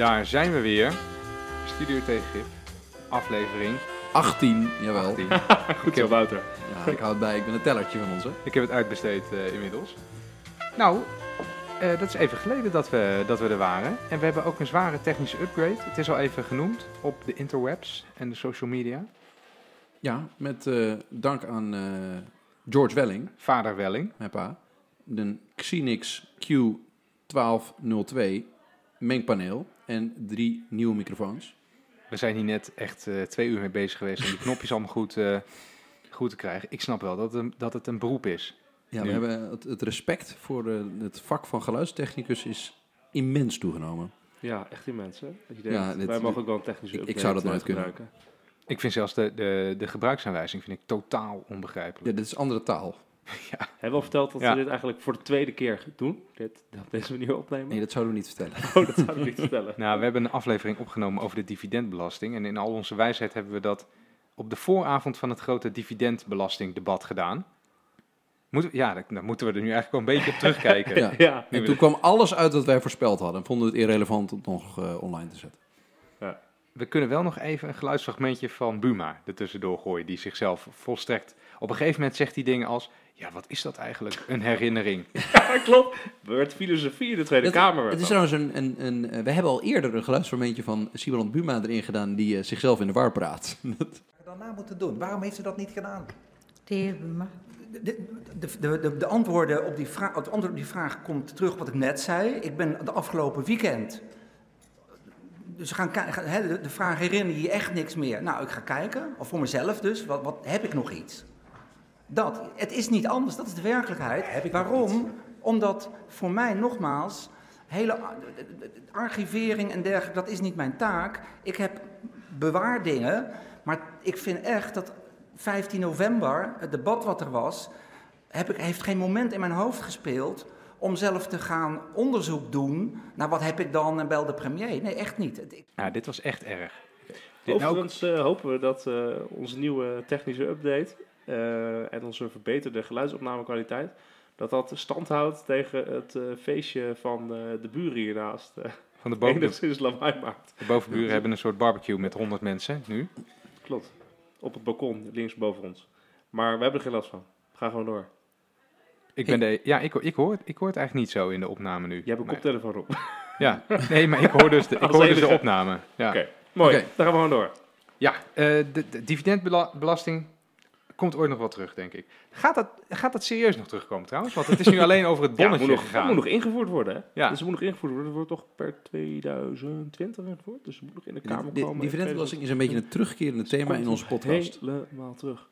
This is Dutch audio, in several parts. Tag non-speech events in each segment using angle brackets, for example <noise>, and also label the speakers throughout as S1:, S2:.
S1: Daar zijn we weer. Studio Tegengif. Aflevering
S2: 18, jawel.
S1: 18. <laughs> <laughs>
S3: Goed zo, Wouter.
S2: Ja, ik hou het bij, ik ben een tellertje van ons. Hè.
S1: Ik heb het uitbesteed eh, inmiddels. Nou, eh, dat is even geleden dat we, dat we er waren. En we hebben ook een zware technische upgrade. Het is al even genoemd op de interwebs en de social media.
S2: Ja, met eh, dank aan George Welling,
S1: Vader Welling.
S2: mijn pa. De Xenix Q1202 mengpaneel en drie nieuwe microfoons.
S1: We zijn hier net echt eh, twee uur mee bezig geweest om die knopjes allemaal goed, eh, goed te krijgen. Ik snap wel dat het een, dat het een beroep is.
S2: Ja,
S1: Nu.
S2: we hebben het, het respect voor eh, het vak van geluidstechnicus is immens toegenomen.
S3: Ja, echt immens, hè? Dat je denkt,
S2: Ja, dit-
S3: wij mogen ook wel een technische
S2: ik- ik zou dat nooit
S3: eh,
S2: kunnen.
S3: gebruiken.
S1: Ik vind zelfs de, de, de gebruiksaanwijzing vind ik totaal onbegrijpelijk.
S2: Ja, dit is andere taal. <laughs>
S3: Hebben we al verteld dat
S1: Ja.
S3: we dit eigenlijk voor de tweede keer doen? Dit, dat deze manier opnemen?
S2: Nee, dat zouden we niet vertellen. <laughs>
S3: Oh, dat zou ik niet <laughs> vertellen.
S1: Nou, we hebben een aflevering opgenomen over de dividendbelasting. En in al onze wijsheid hebben we dat op de vooravond van het grote dividendbelastingdebat gedaan. Moeten, ja, daar, daar moeten we er nu eigenlijk wel een beetje op terugkijken.
S2: Ja.
S3: Ja,
S2: En toen kwam alles uit wat wij voorspeld hadden. En vonden we het irrelevant om het nog eh, online te zetten.
S1: We kunnen wel nog even een geluidsfragmentje van Buma er tussendoor gooien, die zichzelf volstrekt... Op een gegeven moment zegt hij dingen als, ja, wat is dat eigenlijk? Een herinnering. <laughs>
S3: ja, klopt. Werd filosofie in de Tweede Kamer.
S2: Het is trouwens een, een, een, eh, we hebben al eerder een geluidsfragmentje van Simon Buma erin gedaan die eh, zichzelf in de war praat. <laughs>
S4: daarna moeten doen? Waarom heeft ze dat niet gedaan?
S5: De heer Buma.
S4: De, de, de, de, de antwoorden op die vraag, het antwoord op die vraag komt terug wat ik net zei. Ik ben de afgelopen weekend. Dus gaan kijken, hè, de, de vraag herinner je je echt niks meer? Nou, ik ga kijken, of voor mezelf dus, wat, wat heb ik nog iets? Dat, het is niet anders, dat is de werkelijkheid.
S6: Heb ik
S4: Waarom? Omdat voor mij nogmaals, hele ar- archivering en dergelijke, dat is niet mijn taak. Ik heb bewaardingen, maar ik vind echt dat 15 november, het debat wat er was, heb ik, heeft geen moment in mijn hoofd gespeeld om zelf te gaan onderzoek doen naar wat heb ik dan en bel de premier. Nee, echt niet.
S1: Ja, dit was echt erg. Dit, nou,
S3: Overigens eh, hopen we dat eh, onze nieuwe technische update eh, en onze verbeterde geluidsopnamekwaliteit, dat dat stand houdt tegen het eh, feestje van eh, de buren hiernaast. eh
S1: van de, <laughs> boven,
S3: enigszins lawaai maakt.
S1: de bovenburen hebben een soort barbecue met 100 mensen nu.
S3: Klopt. Op het balkon, links boven ons. Maar we hebben er geen last van. Ga gewoon door.
S1: Ik, ben de, ja, ik, ik, hoor het, ik hoor het eigenlijk niet zo in de opname nu.
S3: Je hebt een
S1: Maar-
S3: koptelefoon op.
S1: Ja, nee, maar ik hoor dus de, <laughs> ik hoor dus de opname. Ja,
S3: Oké, mooi.
S2: Oké.
S3: Dan gaan we gewoon door.
S1: ja eh, de, de dividendbelasting komt ooit nog wel terug, denk ik. Gaat dat, gaat dat serieus nog terugkomen trouwens? Want het is nu <laughs> alleen over het
S3: Ja,
S1: bonnetje
S3: moet nog, dat
S1: gegaan.
S3: moet nog ingevoerd worden. Hè?
S1: Ja.
S3: Dus het moet nog ingevoerd worden. Dat wordt toch per 2020 ingevoerd. Dus het moet nog in de Kamer
S2: De,
S3: komen. in
S2: dividendbelasting is een beetje een terugkerende thema in onze podcast.
S3: Helemaal terug.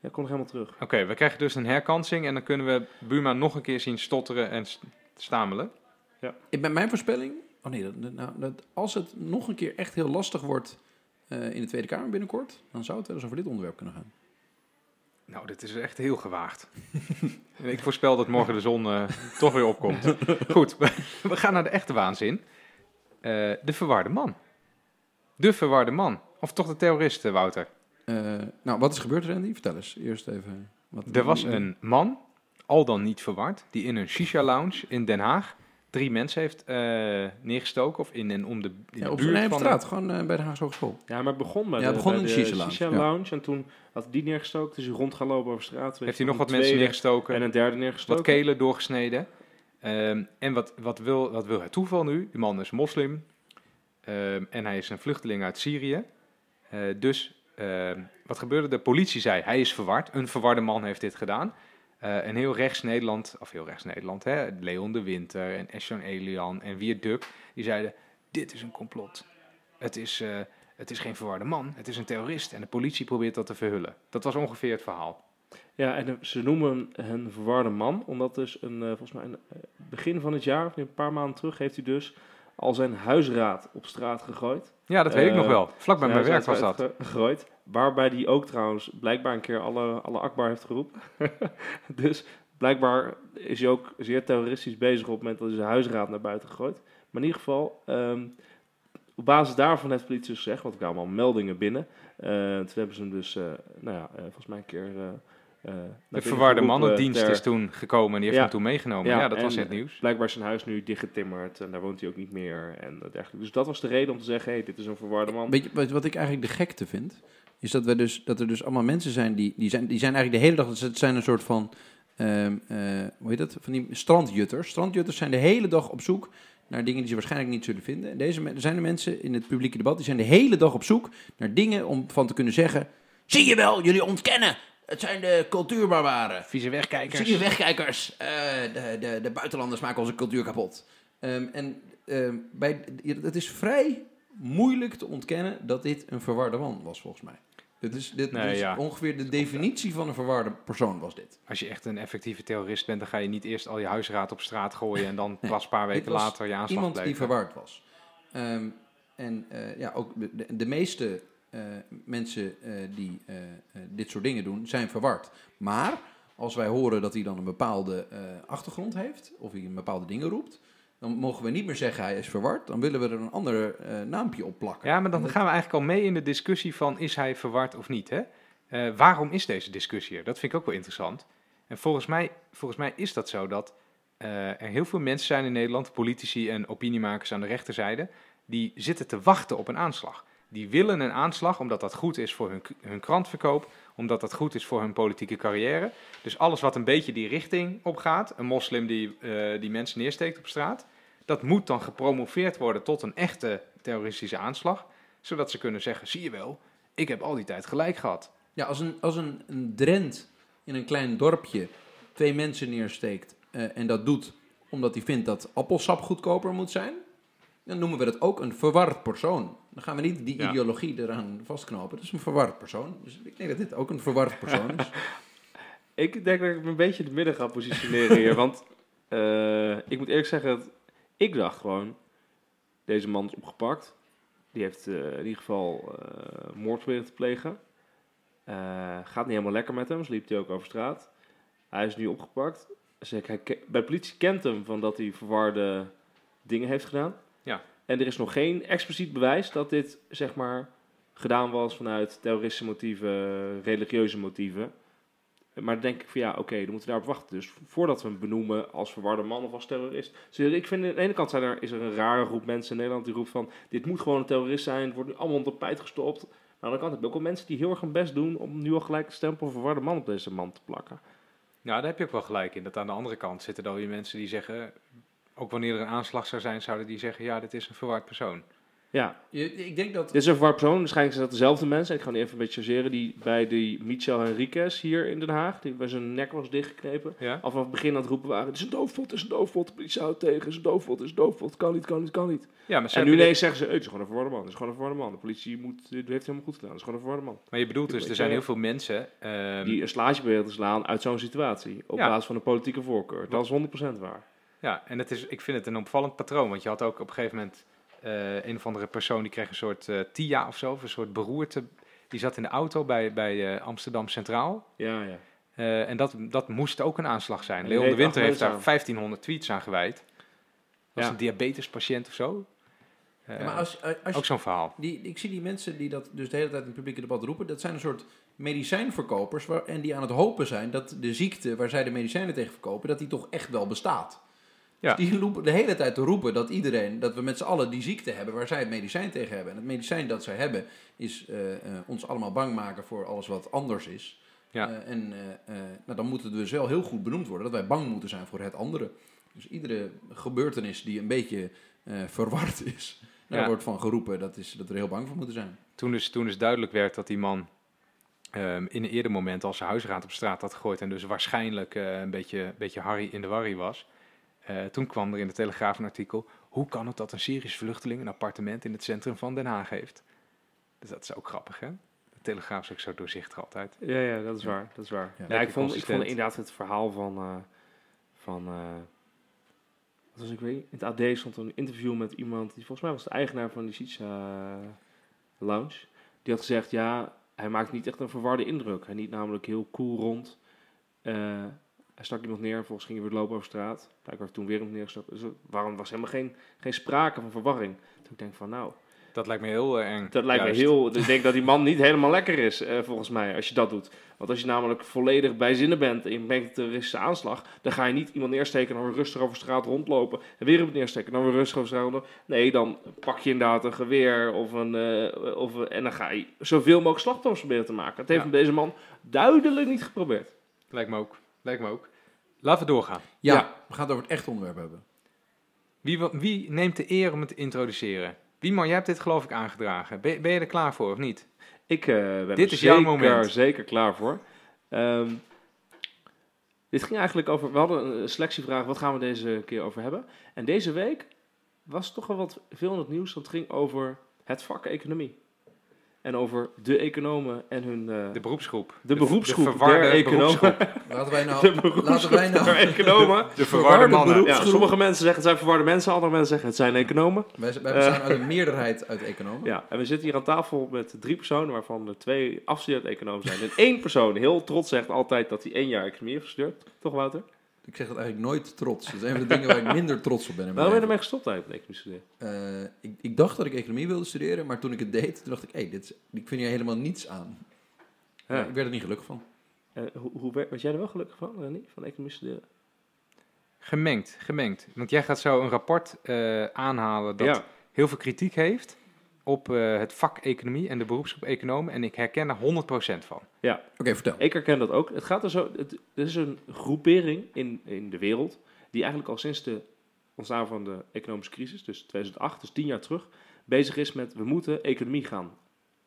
S3: Ja, kom nog helemaal terug.
S1: Oké, we krijgen dus een herkansing en dan kunnen we Buma nog een keer zien stotteren en st- stamelen.
S2: Ik ben mijn voorspelling. Oh nee, dat, dat- nou, dat, als het nog een keer echt heel lastig wordt eh, in de Tweede Kamer binnenkort, dan zou het wel eens over dit onderwerp kunnen gaan.
S1: Nou, dit is echt heel gewaagd. <laughs> en ik voorspel dat morgen de zon eh, toch weer opkomt. <laughs> Goed, <laughs> we, gaan naar de echte waanzin. Eh, de verwarde man. De verwarde man. Of toch de terrorist, eh, Wouter.
S2: Eh, nou, wat is gebeurd, Randy? Vertel eens. Eerst even. Wat,
S1: Er was een man, al dan niet verward, die in een shisha-lounge in Den Haag drie mensen heeft eh, neergestoken. Of in en om de, in
S2: Ja,
S1: de
S2: op,
S1: buurt
S2: nee, op
S1: van...
S2: straat, gewoon eh, bij de Haagse Hogeschool.
S3: Ja, maar het begon bij
S2: Ja,
S3: de,
S2: het begon
S3: bij
S2: in de
S3: de
S2: Shisha Lounge,
S3: Shisha
S2: ja.
S3: Lounge. En toen had die neergestoken. Dus hij rond gaan lopen over straat.
S1: Heeft hij nog wat mensen neergestoken.
S3: En een derde neergestoken.
S1: wat kelen doorgesneden. Ehm, en wat, wat, wil, wat wil het toeval nu? Die man is moslim. Ehm, en hij is een vluchteling uit Syrië. Eh, dus ehm, wat gebeurde? De politie zei, hij is verward. Een verwarde man heeft dit gedaan. Eh, en heel rechts Nederland, of heel rechts Nederland, hè, Leon de Winter en Esjon Elian en Wiert Duk, die zeiden, dit is een complot. Het is, eh, het is geen verwarde man, het is een terrorist. En de politie probeert dat te verhullen. Dat was ongeveer het verhaal.
S3: Ja, en eh, ze noemen een verwarde man. Omdat dus een, volgens mij een, begin van het jaar, of een paar maanden terug, heeft hij dus al zijn huisraad op straat gegooid.
S1: Ja, dat weet ik
S3: Eh,
S1: nog wel. Vlak bij mijn werk was dat.
S3: ge- Gegooid. Waarbij hij ook trouwens blijkbaar een keer alle, alle akbar heeft geroepen. <laughs> dus blijkbaar is hij ook zeer terroristisch bezig op het moment dat hij zijn huisraad naar buiten gegooid. Maar in ieder geval, ehm, op basis daarvan heeft de politie dus gezegd, want er kwamen allemaal meldingen binnen. Eh, toen hebben ze hem dus, eh, nou ja, eh, volgens mij een keer eh, eh,
S1: De
S3: binnen
S1: verwarde mannendienst
S3: ter-
S1: is toen gekomen en die heeft
S3: Ja.
S1: hem toen meegenomen. Ja, dat
S3: en
S1: was in het nieuws.
S3: Blijkbaar is zijn huis nu dichtgetimmerd en daar woont hij ook niet meer en dergelijke. Dus dat was de reden om te zeggen, hey, dit is een verwarde man.
S2: Weet je wat, wat ik eigenlijk de gekte vind? Is dat, we dus, dat er dus allemaal mensen zijn die, die, zijn, die zijn eigenlijk de hele dag... Het zijn een soort van... ehm, eh, hoe heet dat? Van die strandjutters. Strandjutters zijn de hele dag op zoek naar dingen die ze waarschijnlijk niet zullen vinden. En deze er zijn de mensen in het publieke debat... die zijn de hele dag op zoek naar dingen om van te kunnen zeggen... Zie je wel, jullie ontkennen. Het zijn de cultuurbarbaren.
S1: Vieze wegkijkers.
S2: Zie je wegkijkers. Eh, de, de, de buitenlanders maken onze cultuur kapot. Ehm, en ehm, bij, het is vrij moeilijk te ontkennen dat dit een verwarde man was, volgens mij. Dit is, dit,
S1: Nee,
S2: dit is
S1: ja.
S2: ongeveer de definitie van een verwarde persoon was dit.
S1: Als je echt een effectieve terrorist bent, dan ga je niet eerst al je huisraad op straat gooien en dan <laughs> pas een paar weken later je aanslag
S2: Iemand die verward was. Ehm, en eh, ja, ook de, de meeste mensen eh, die eh, eh, dit soort dingen doen, zijn verward. Maar als wij horen dat hij dan een bepaalde eh, achtergrond heeft, of hij een bepaalde dingen roept, dan mogen we niet meer zeggen hij is verward. Dan willen we er een ander eh, naampje op plakken.
S1: Ja, maar dan gaan we eigenlijk al mee in de discussie van is hij verward of niet. Hè? Eh, waarom is deze discussie er? Dat vind ik ook wel interessant. En volgens mij, volgens mij is dat zo dat eh, er heel veel mensen zijn in Nederland, politici en opiniemakers aan de rechterzijde, die zitten te wachten op een aanslag. Die willen een aanslag omdat dat goed is voor hun, hun krantverkoop, omdat dat goed is voor hun politieke carrière. Dus alles wat een beetje die richting opgaat, een moslim die, eh, die mensen neersteekt op straat, dat moet dan gepromoveerd worden tot een echte terroristische aanslag, zodat ze kunnen zeggen, zie je wel, ik heb al die tijd gelijk gehad.
S2: Ja, als een, als een, Drent in een klein dorpje twee mensen neersteekt eh, en dat doet omdat hij vindt dat appelsap goedkoper moet zijn, dan noemen we dat ook een verward persoon. Dan gaan we niet die
S1: Ja.
S2: ideologie eraan vastknopen. Dat is een verward persoon. Dus ik denk dat dit ook een verward persoon is. <laughs>
S3: Ik denk dat ik me een beetje in het midden ga positioneren hier. Want eh, ik moet eerlijk zeggen, dat ik dacht gewoon, deze man is opgepakt. Die heeft eh, in ieder geval eh moord proberen te plegen. Gaat niet helemaal lekker met hem, sliep hij ook over straat. Hij is nu opgepakt. Zeg, hij bij de politie kent hem van dat hij verwarde dingen heeft gedaan. En er is nog geen expliciet bewijs dat dit, zeg maar, gedaan was vanuit terroristische motieven, religieuze motieven. Maar dan denk ik van ja, oké, dan moeten we daarop wachten. Dus voordat we hem benoemen als verwarde man of als terrorist. Dus ik vind aan de ene kant zijn er, is er een rare groep mensen in Nederland die roept van... dit moet gewoon een terrorist zijn, het wordt nu allemaal op tapijt gestopt. Maar aan de andere kant heb je ook wel mensen die heel erg hun best doen... om nu al gelijk een stempel verwarde man op deze man te plakken.
S1: Ja, daar heb je ook wel gelijk in. Dat aan de andere kant zitten dan weer mensen die zeggen, ook wanneer er een aanslag zou zijn, zouden die zeggen, ja, dit is een verward persoon.
S3: Ja,
S2: Je- Ik denk dat...
S3: dit is een verwarde persoon. Waarschijnlijk zijn dat dezelfde mensen. Ik ga nu even een beetje chargeren. Die bij die Michel Henriquez hier in Den Haag... die bij zijn nek was dichtgeknepen...
S1: Ja?
S3: al vanaf het begin aan het roepen waren... het is een doofpot, het is een doofpot, de politie houdt tegen, het is een doofpot, het is een doofpot, kan niet, kan niet, kan niet.
S1: Ja, maar,
S3: En nu ineens zeggen ze, het is gewoon een verwarde man, het is gewoon een verwarde man. De politie moet, heeft helemaal goed gedaan, het is gewoon een verwarde man.
S1: maar je bedoelt dus, er zijn heel veel mensen... ehm,
S3: Die een slaatje proberen te slaan uit zo'n situatie, op
S1: Ja.
S3: basis van een politieke voorkeur. Dat is 100% waar.
S1: Ja, en het is, ik vind het een opvallend patroon. Want je had ook op een gegeven moment eh, een of andere persoon die kreeg een soort eh TIA of zo, of een soort beroerte. Die zat in de auto bij, bij eh, Amsterdam Centraal.
S3: Ja, ja.
S1: Eh, en dat, dat moest ook een aanslag zijn. Leon de Winter heeft daar
S3: achter mensen
S1: 1500 tweets aan gewijd. Was
S3: Ja.
S1: een diabetespatiënt of zo.
S2: Ja, maar als, als je-
S1: ook zo'n verhaal.
S2: Die, ik zie die mensen die dat dus de hele tijd in het publieke debat roepen. Dat zijn een soort medicijnverkopers. Waar, en die aan het hopen zijn dat de ziekte waar zij de medicijnen tegen verkopen, dat die toch echt wel bestaat.
S1: Ja.
S2: Die roepen de hele tijd te roepen dat iedereen, dat we met z'n allen die ziekte hebben waar zij het medicijn tegen hebben. En het medicijn dat zij hebben is eh, eh, ons allemaal bang maken voor alles wat anders is.
S1: Ja.
S2: Eh, en nou, dan moet het dus wel heel goed benoemd worden dat wij bang moeten zijn voor het andere. Dus iedere gebeurtenis die een beetje verward is, daar
S1: Ja.
S2: wordt van geroepen dat, is, dat we er heel bang voor moeten zijn.
S1: Toen dus, toen dus duidelijk werd dat die man ehm, in een eerder moment al zijn huisraad op straat had gegooid en dus waarschijnlijk een beetje, beetje Harry in de warrie was. Eh, toen kwam er in de Telegraaf een artikel, hoe kan het dat een Syrisch vluchteling een appartement in het centrum van Den Haag heeft? Dus dat is ook grappig, hè? De Telegraaf is ook zo doorzichtig altijd.
S3: Ja, ja, dat is waar. Dat is waar.
S2: Ja.
S3: Ik, vond, ik vond inderdaad het verhaal van... eh, van eh, wat was ik weet? In het AD stond een interview met iemand... die volgens mij was de eigenaar van die Sitsa eh, Lounge. Die had gezegd, ja, hij maakt niet echt een verwarde indruk. Hij niet namelijk heel cool rond. Eh, hij stak iemand neer, ging hij weer lopen over straat. Blijkbaar heeft toen weer iemand neergestapt. Dus waarom was helemaal geen, geen sprake van verwarring? Toen ik denk van, nou,
S1: Dat lijkt me heel eh, eng.
S3: Dat lijkt
S1: Juist.
S3: me heel... Ik denk dat die man <laughs> niet helemaal lekker is, eh, volgens mij, als je dat doet. Want als je namelijk volledig bij zinnen bent en je brengt een terroristische aanslag, dan ga je niet iemand neersteken en dan weer rustig over straat rondlopen. En weer iemand neersteken en dan weer rustig over straat rondlopen. Nee, dan pak je inderdaad een geweer of een, eh, of en dan ga je zoveel mogelijk slachtoffers proberen te maken. Dat heeft
S1: Ja.
S3: deze man duidelijk niet geprobeerd.
S1: Lijkt me ook. Lijkt me ook. Laten we doorgaan.
S2: Ja,
S3: Ja.
S2: we gaan het over het echt onderwerp hebben.
S1: Wie, wie neemt de eer om het te introduceren? Wieman, jij hebt dit geloof ik aangedragen. Ben, ben je er klaar voor of niet?
S3: Ik eh, ben
S1: Dit
S3: er
S1: is jouw
S3: zeker,
S1: moment.
S3: zeker klaar voor. Ehm, dit ging eigenlijk over... We hadden een selectievraag, wat gaan we deze keer over hebben? En deze week was toch wel wat veel in het nieuws. Want het ging over het vak economie. En over de economen en hun... eh,
S1: De beroepsgroep.
S3: de beroepsgroep
S1: de verwarde
S3: der economen.
S1: beroepsgroep. <laughs>
S2: Laten wij
S3: De
S2: nou...
S3: beroepsgroep
S2: Laten wij nou...
S3: der economen.
S1: De verwarde mannen.
S3: Ja, sommige mensen zeggen het zijn verwarde mensen, andere mensen zeggen het zijn economen.
S2: Wij, wij bestaan uit een <laughs> meerderheid uit economen.
S3: Ja, en we zitten hier aan tafel met drie personen, waarvan er twee afgestudeerd economen zijn. En één persoon heel trots zegt altijd dat hij één jaar economie heeft gestudeerd. Toch, Wouter?
S2: Ik zeg dat eigenlijk nooit trots. Dat is een van de dingen waar ik minder trots op ben.
S3: Waarom ben je ermee gestopt eigenlijk met economie studeren?
S2: Eh, ik, ik dacht dat ik economie wilde studeren, maar toen ik het deed, toen dacht ik, hey, dit is, ik vind hier helemaal niets aan.
S3: Ja.
S2: Ik werd er niet gelukkig van.
S3: Eh, hoe, hoe werd, werd jij er wel gelukkig van, René, van economie studeren?
S1: Gemengd, gemengd. Want jij gaat zo een rapport eh, aanhalen dat
S3: ja,
S1: heel veel kritiek heeft op eh, het vak economie en de beroepsgroep economen. En ik herken er 100% van.
S2: Oké, vertel.
S3: ik herken dat ook. Het gaat er zo, het, is een groepering in, in de wereld die eigenlijk al sinds de ontstaan van de economische crisis, dus 2008, dus tien jaar terug, bezig is met we moeten economie gaan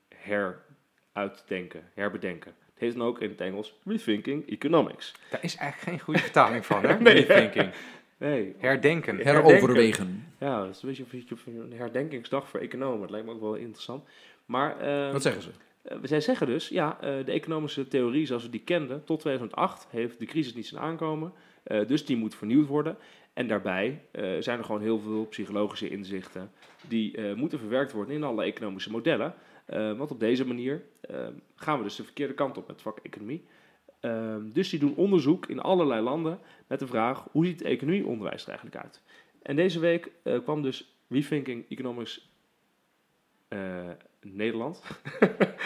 S3: heruitdenken, herbedenken. Het heet dan ook in het Engels Rethinking Economics.
S1: Daar is eigenlijk geen goede vertaling van, hè? <laughs>
S3: Nee.
S1: Rethinking.
S3: Nee,
S1: Herdenken.
S2: Heroverwegen.
S3: ja, dat is een beetje een, beetje een herdenkingsdag voor economen. Dat lijkt me ook wel interessant. Maar eh,
S2: Wat zeggen ze?
S3: eh, zij zeggen dus, ja, eh, de economische theorie zoals we die kenden tot 2008 heeft de crisis niet zijn aankomen. Eh, dus die moet vernieuwd worden. En daarbij zijn er gewoon heel veel psychologische inzichten die moeten verwerkt worden in alle economische modellen. Want op deze manier eh, gaan we dus de verkeerde kant op met het vak economie. Eh, dus die doen onderzoek in allerlei landen met de vraag hoe ziet economieonderwijs er eigenlijk uit. En deze week eh, kwam dus Rethinking Economics eh, Nederland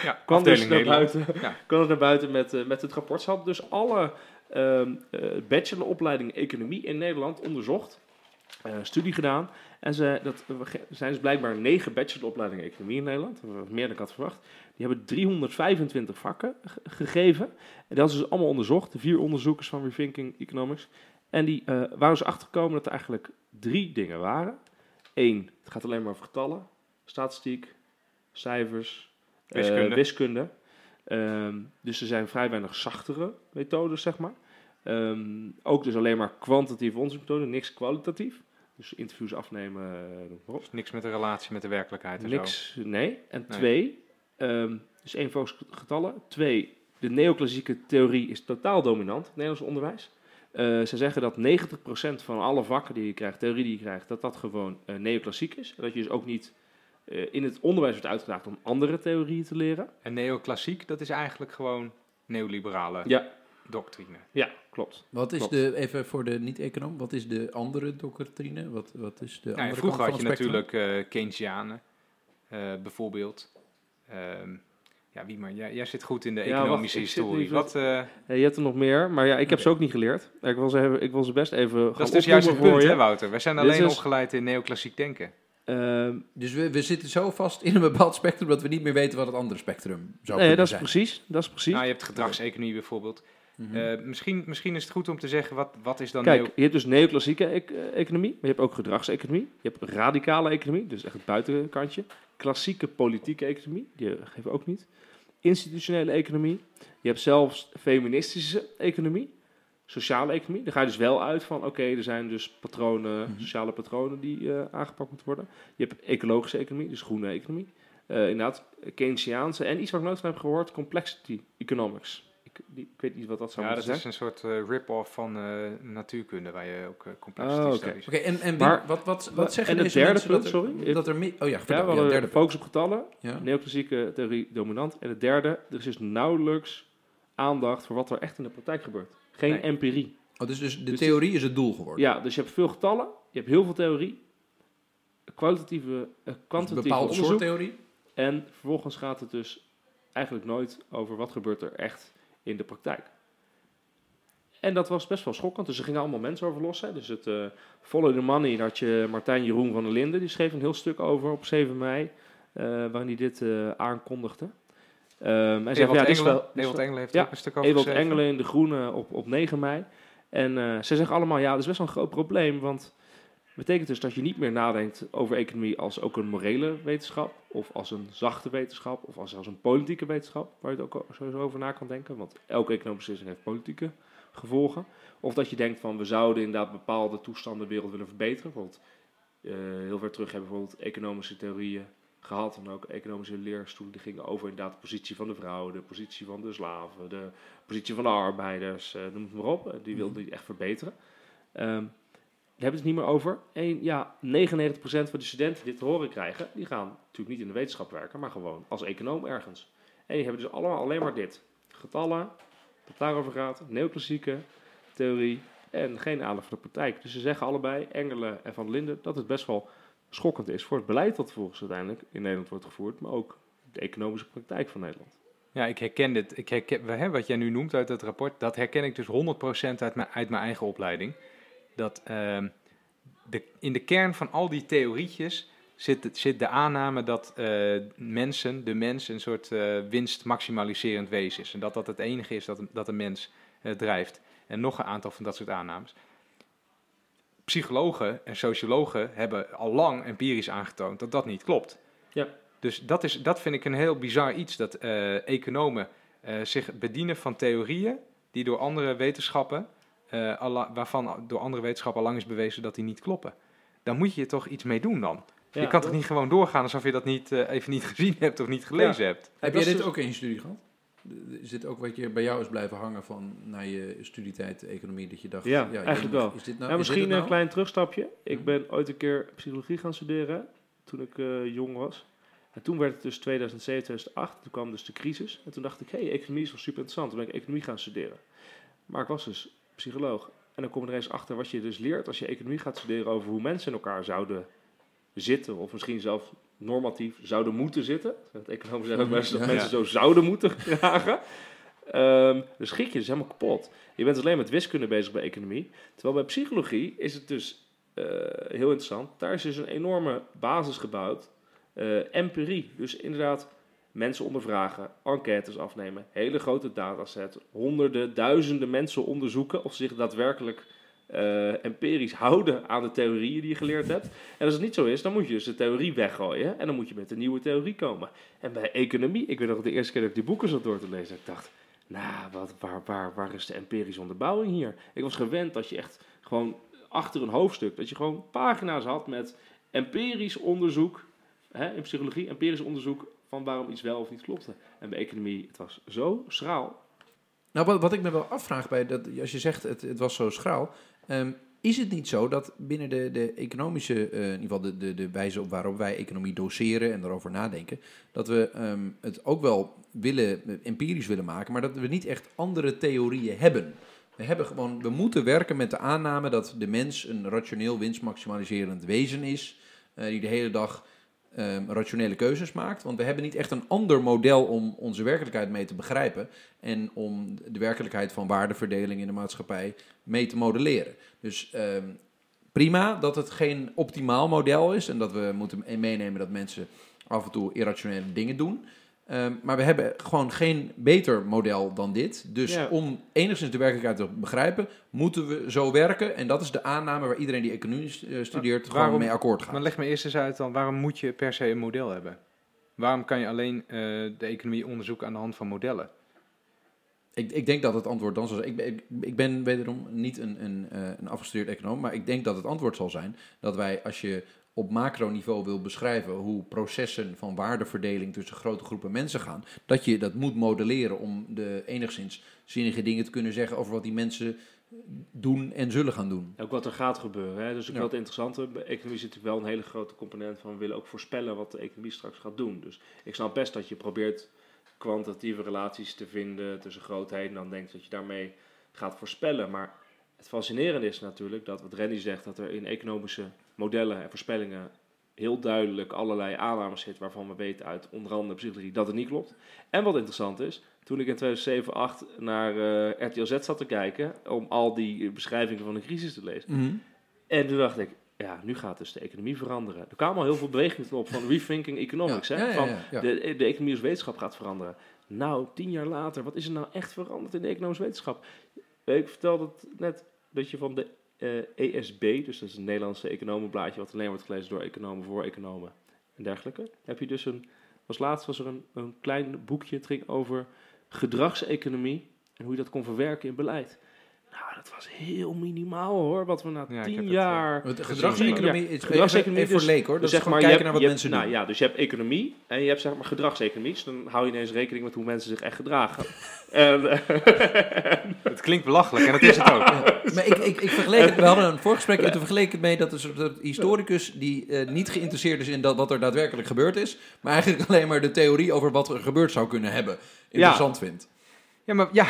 S1: Ja, <laughs>
S3: kwam dus naar
S1: Nederland.
S3: buiten,
S1: Ja. <laughs>
S3: kwam dus naar buiten met, eh, met het rapport. Ze hadden dus alle ehm eh, bacheloropleidingen economie in Nederland onderzocht, studie gedaan. En ze, dat er zijn dus blijkbaar negen bacheloropleidingen economie in Nederland, meer dan ik had verwacht. Die hebben 325 vakken ge- gegeven. En dat is dus allemaal onderzocht, de vier onderzoekers van Rethinking Economics. En die eh, waren dus achtergekomen dat er eigenlijk drie dingen waren. Eén, het gaat alleen maar over getallen, statistiek, cijfers, eh,
S1: Wiskunde.
S3: wiskunde. Ehm, dus er zijn vrij weinig zachtere methodes, zeg maar. Ehm, ook dus alleen maar kwantitatieve onderzoeksmethoden, niks kwalitatief. Dus interviews afnemen, eh.
S1: Dus niks met de relatie met de werkelijkheid en
S3: Niks, nee. En
S1: Nee.
S3: twee, ehm, dus één focus getallen. Twee, de neoclassieke theorie is totaal dominant in het Nederlands onderwijs. Eh, ze zeggen dat 90% van alle vakken die je krijgt, theorie die je krijgt, dat dat gewoon eh, neoclassiek is. En dat je dus ook niet eh, in het onderwijs wordt uitgedaagd om andere theorieën te leren.
S1: En neoclassiek, dat is eigenlijk gewoon neoliberale
S3: Ja,
S1: doctrine.
S3: ja klopt.
S2: Wat is
S3: Klopt.
S2: de, even voor de niet-econoom, wat is de andere doctrine? Wat, wat is de
S1: Nou
S2: andere
S1: vroeger
S2: kant
S1: had je
S2: van het spectrum?
S1: natuurlijk eh Keynesianen, eh, bijvoorbeeld. Ehm, ja, wie maar, jij, jij zit goed in de
S3: Ja, wacht,
S1: economische historie. Wat, eh,
S3: je hebt er nog meer, maar ja, ik heb ze ook niet geleerd. Ik wil ze, ik wil ze best even
S1: dat
S3: gaan
S1: is dus juist het punt,
S3: voor
S1: hè. Wouter? Wij zijn alleen
S3: is-
S1: opgeleid in neoclassiek denken.
S3: Ehm,
S2: Dus we, we zitten zo vast in een bepaald spectrum dat we niet meer weten wat het andere spectrum zou
S3: nee,
S2: kunnen
S3: dat is
S2: zijn.
S3: precies. Dat is precies.
S1: Nou, je hebt gedragseconomie bijvoorbeeld.
S2: Mhm.
S1: Eh, misschien, misschien is het goed om te zeggen, wat, wat is dan
S3: Kijk,
S1: neo...
S3: je hebt dus neoclassieke eh, economie, maar je hebt ook gedragseconomie. Je hebt radicale economie, dus echt het buitenkantje. Klassieke politieke economie, die geven we ook niet. Institutionele economie. Je hebt zelfs feministische economie. Sociale economie. Daar ga je dus wel uit van, oké, er zijn dus patronen,
S2: Mhm.
S3: sociale patronen die eh, aangepakt moeten worden. Je hebt ecologische economie, dus groene economie. Eh, inderdaad, Keynesiaanse en iets wat ik nooit van heb gehoord, complexity economics. Ik, die, ik weet niet wat dat zou
S1: Ja, dat is een soort eh, rip-off van eh, natuurkunde, waar je ook uh, complexity
S3: Oh, oké.
S1: studies...
S2: Oké, en, en
S3: Maar-
S2: wat, wat,
S3: en
S2: wat zeggen
S3: het
S2: deze
S3: derde punt,
S2: dat er,
S3: sorry?
S2: Dat er oh ja,
S3: Ja, we
S2: ja,
S3: hadden
S2: derde punt.
S3: focus op getallen,
S2: Ja.
S3: neoclassieke theorie dominant. En het derde, er is dus nauwelijks aandacht voor wat er echt in de praktijk gebeurt. Geen
S1: Nee.
S3: empirie.
S2: Oh, dus, dus de
S3: Dus
S2: theorie is het doel geworden.
S3: Ja, dus je hebt veel getallen, je hebt heel veel theorie. kwalitatieve, eh,
S2: Een
S3: kwantitatieve
S2: bepaalde soort theorie.
S3: En vervolgens gaat het dus eigenlijk nooit over wat gebeurt er echt in de praktijk. En dat was best wel schokkend. Dus er gingen allemaal mensen over los. Hè. Dus het eh, Follow the Money, daar had je Martijn Jeroen van der Linden. Die schreef een heel stuk over op 7 mei, eh, waarin hij dit eh, aankondigde. Ehm hij zei, ja, dit is wel-
S1: Ewald
S3: wel-
S1: Engelen heeft
S3: Ja,
S1: ook een stuk over
S3: Ewald. Engelen in De Groene op, op 9 mei. En ze zeggen allemaal, ja, dat is best wel een groot probleem, want betekent dus dat je niet meer nadenkt over economie als ook een morele wetenschap, of als een zachte wetenschap, of als zelfs een politieke wetenschap, waar je het ook sowieso over na kan denken, want elke economische beslissing heeft politieke gevolgen. Of dat je denkt van, we zouden inderdaad bepaalde toestanden de wereld willen verbeteren. Bijvoorbeeld, eh, heel ver terug hebben we bijvoorbeeld economische theorieën gehad en ook economische leerstoelen die gingen over inderdaad de positie van de vrouw, de positie van de slaven, de positie van de arbeiders, eh, noem het maar op. Eh, Die wilden die echt verbeteren. Ehm, hebben het niet meer over. En ja, 99% van de studenten die dit te horen krijgen, die gaan natuurlijk niet in de wetenschap werken, maar gewoon als econoom ergens. En die hebben dus allemaal alleen maar dit. Getallen, dat daarover gaat, neoclassieke theorie en geen aandacht voor de praktijk. Dus ze zeggen allebei, Engelen en Van Linden, dat het best wel schokkend is voor het beleid dat volgens uiteindelijk in Nederland wordt gevoerd, maar ook de economische praktijk van Nederland.
S1: Ja, ik herken dit. Ik herken, wat jij nu noemt uit het rapport, dat herken ik dus 100% uit mijn, uit mijn eigen opleiding. Dat ehm, de, in de kern van al die theorietjes zit, zit de aanname dat eh, mensen, de mens, een soort eh winstmaximaliserend wezen is. En dat dat het enige is dat, een- dat een mens eh, drijft. En nog een aantal van dat soort aannames. Psychologen en sociologen hebben al lang empirisch aangetoond dat dat niet klopt.
S3: Ja.
S1: Dus dat, is, dat vind ik een heel bizar iets, dat economen zich bedienen van theorieën die door andere wetenschappen, eh, alla- waarvan door andere wetenschappen al lang is bewezen dat die niet kloppen. Dan moet je er toch iets mee doen dan. je kan toch niet gewoon doorgaan alsof je dat niet, eh, even niet <laughs> gezien hebt of niet gelezen hebt.
S2: Heb jij dit
S3: dus-
S2: ook in je studie gehad? Is dit ook wat je bij jou is blijven hangen van na je studietijd economie? Dat je dacht,
S3: Ja,
S2: je
S3: eigenlijk wel.
S2: Is dit nou,
S3: Ja,
S2: is dit
S3: misschien
S2: het nou?
S3: een klein terugstapje. Ik ben ooit een keer psychologie gaan studeren toen ik eh, jong was. En toen werd het dus 2007, 2008. Toen kwam dus de crisis. En toen dacht ik, hé, hey, economie is wel super interessant. Toen ben ik economie gaan studeren. Maar ik was dus psycholoog. En dan kom je er eens achter wat je dus leert als je economie gaat studeren over hoe mensen in elkaar zouden zitten. Of misschien zelfs normatief zouden moeten zitten. Het economen zeggen ook eens dat mensen zo zouden moeten <laughs> gedragen. Ehm dus schrik je dus helemaal kapot. Je bent alleen met wiskunde bezig bij economie. Terwijl bij psychologie is het dus eh, heel interessant. Daar is dus een enorme basis gebouwd. Eh, empirie. Dus inderdaad mensen ondervragen, enquêtes afnemen, hele grote dataset, honderden, duizenden mensen onderzoeken of ze zich daadwerkelijk eh, empirisch houden aan de theorieën die je geleerd hebt. En als het niet zo is, dan moet je dus de theorie weggooien en dan moet je met een nieuwe theorie komen. En bij economie, ik weet nog de eerste keer dat ik die boeken zat door te lezen, ik dacht, nou, wat, waar, waar, waar is de empirische onderbouwing hier? Ik was gewend dat je echt gewoon achter een hoofdstuk, dat je gewoon pagina's had met empirisch onderzoek, hè, in psychologie, empirisch onderzoek van waarom iets wel of niet klopte. En bij economie, het was zo schraal.
S2: Nou, wat, wat ik me wel afvraag bij dat, als je zegt het, het was zo schraal, ehm, is het niet zo dat binnen de, de economische, eh, in ieder geval de, de, de wijze op waarop wij economie doseren en daarover nadenken, dat we ehm, het ook wel willen, eh, empirisch willen maken, maar dat we niet echt andere theorieën hebben. We, hebben gewoon, we moeten werken met de aanname dat de mens een rationeel winstmaximaliserend wezen is, eh, die de hele dag ehm, rationele keuzes maakt. Want we hebben niet echt een ander model om onze werkelijkheid mee te begrijpen en om de werkelijkheid van waardeverdeling in de maatschappij mee te modelleren. Dus ehm, prima dat het geen optimaal model is en dat we moeten meenemen dat mensen af en toe irrationele dingen doen. Ehm, maar we hebben gewoon geen beter model dan dit. Dus
S3: Ja.
S2: om enigszins de werkelijkheid te begrijpen, moeten we zo werken. En dat is de aanname waar iedereen die economie eh, studeert gewoon
S1: waarom-
S2: mee akkoord gaat.
S1: Maar leg me eerst eens uit dan, waarom moet je per se een model hebben? Waarom kan je alleen eh, de economie onderzoeken aan de hand van modellen?
S2: Ik, ik denk dat het antwoord dan zal zijn. Ik, ben- ik, ik ben wederom niet een, een, eh, een afgestudeerd econoom, maar ik denk dat het antwoord zal zijn dat wij, als je op macroniveau wil beschrijven hoe processen van waardeverdeling tussen grote groepen mensen gaan, dat je dat moet modelleren om de enigszins zinnige dingen te kunnen zeggen over wat die mensen doen en zullen gaan doen.
S3: Ook wat er gaat gebeuren. Hè? Dus ook
S2: Ja.
S3: het interessante. Economie zit natuurlijk wel een hele grote component van we willen ook voorspellen wat de economie straks gaat doen. Dus ik snap best dat je probeert kwantitatieve relaties te vinden tussen grootheden en dan denkt dat je daarmee gaat voorspellen. Maar het fascinerende is natuurlijk dat wat Randy zegt, dat er in economische modellen en voorspellingen heel duidelijk allerlei aannames zit waarvan we weten uit onder andere psychologie dat het niet klopt. En wat interessant is, toen ik in 2007, 2008 naar eh, RTL Z zat te kijken om al die beschrijvingen van de crisis te lezen.
S2: Mhm.
S3: En toen dacht ik, ja, nu gaat dus de economie veranderen. Er kwamen al heel veel bewegingen op van rethinking economics.
S2: Ja,
S3: hè?
S2: ja, ja,
S3: van. De, de economie als wetenschap gaat veranderen. Nou, tien jaar later, wat is er nou echt veranderd in de economische wetenschap? Eh, Ik vertelde het net, dat je van de eh, ESB, dus dat is een Nederlandse economenblaadje, wat alleen wordt gelezen door economen voor economen en dergelijke. Heb je dus een, als laatst was er een, een klein boekje, het ging over gedragseconomie en hoe je dat kon verwerken in beleid. Nou, dat was heel minimaal hoor, wat we na
S1: Ja,
S3: tien
S1: het,
S3: jaar...
S2: De gedragseconomie is
S3: Gedragseconomie
S2: even, even voor
S3: dus-
S2: leek hoor.
S3: Dus
S2: is gewoon kijken naar wat
S3: je
S2: mensen
S3: hebt,
S2: doen.
S3: Nou ja, dus je hebt economie en je hebt zeg maar gedragseconomie. Dus dan hou je ineens rekening met hoe mensen zich echt gedragen. <laughs> en,
S1: Het klinkt belachelijk en dat is het ook. <laughs> <laughs>
S2: Maar ik, ik, ik vergeleek het, we hadden een voorgesprek en toen <laughs> vergeleek ik het mee dat een soort historicus die eh, niet geïnteresseerd is in dat, wat er daadwerkelijk gebeurd is, maar eigenlijk <laughs> alleen maar de theorie over wat er gebeurd zou kunnen hebben interessant vindt.
S1: Ja, maar ja,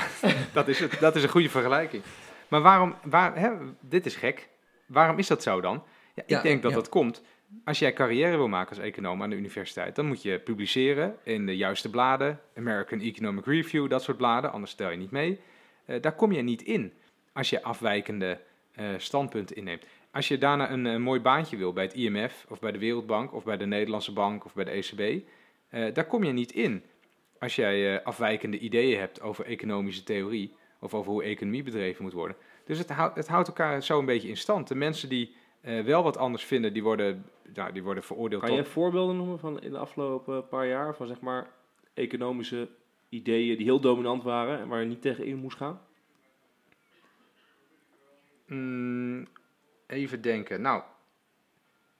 S1: dat is, het, dat is een goede vergelijking. Maar waarom, waar, hè, dit is gek. Waarom is dat zo dan? Ja, ik
S2: Ja,
S1: denk dat dat komt. Als jij carrière wil maken als econoom aan de universiteit, dan moet je publiceren in de juiste bladen, American Economic Review, dat soort bladen, anders stel je niet mee. Eh, daar kom je niet in als je afwijkende eh, standpunten inneemt. Als je daarna een, eh, mooi baantje wil bij het IMF of bij de Wereldbank of bij de Nederlandse Bank of bij de ECB, eh, daar kom je niet in als jij afwijkende ideeën hebt over economische theorie of over hoe economie bedreven moet worden. Dus het, houdt het houdt elkaar zo een beetje in stand. De mensen die wel wat anders vinden, die worden, nou, die worden veroordeeld
S3: kan je
S1: tot...
S3: voorbeelden noemen van in de afgelopen paar jaar van zeg maar economische ideeën die heel dominant waren en waar je niet tegen in moest gaan?
S1: Mm, even denken. Nou,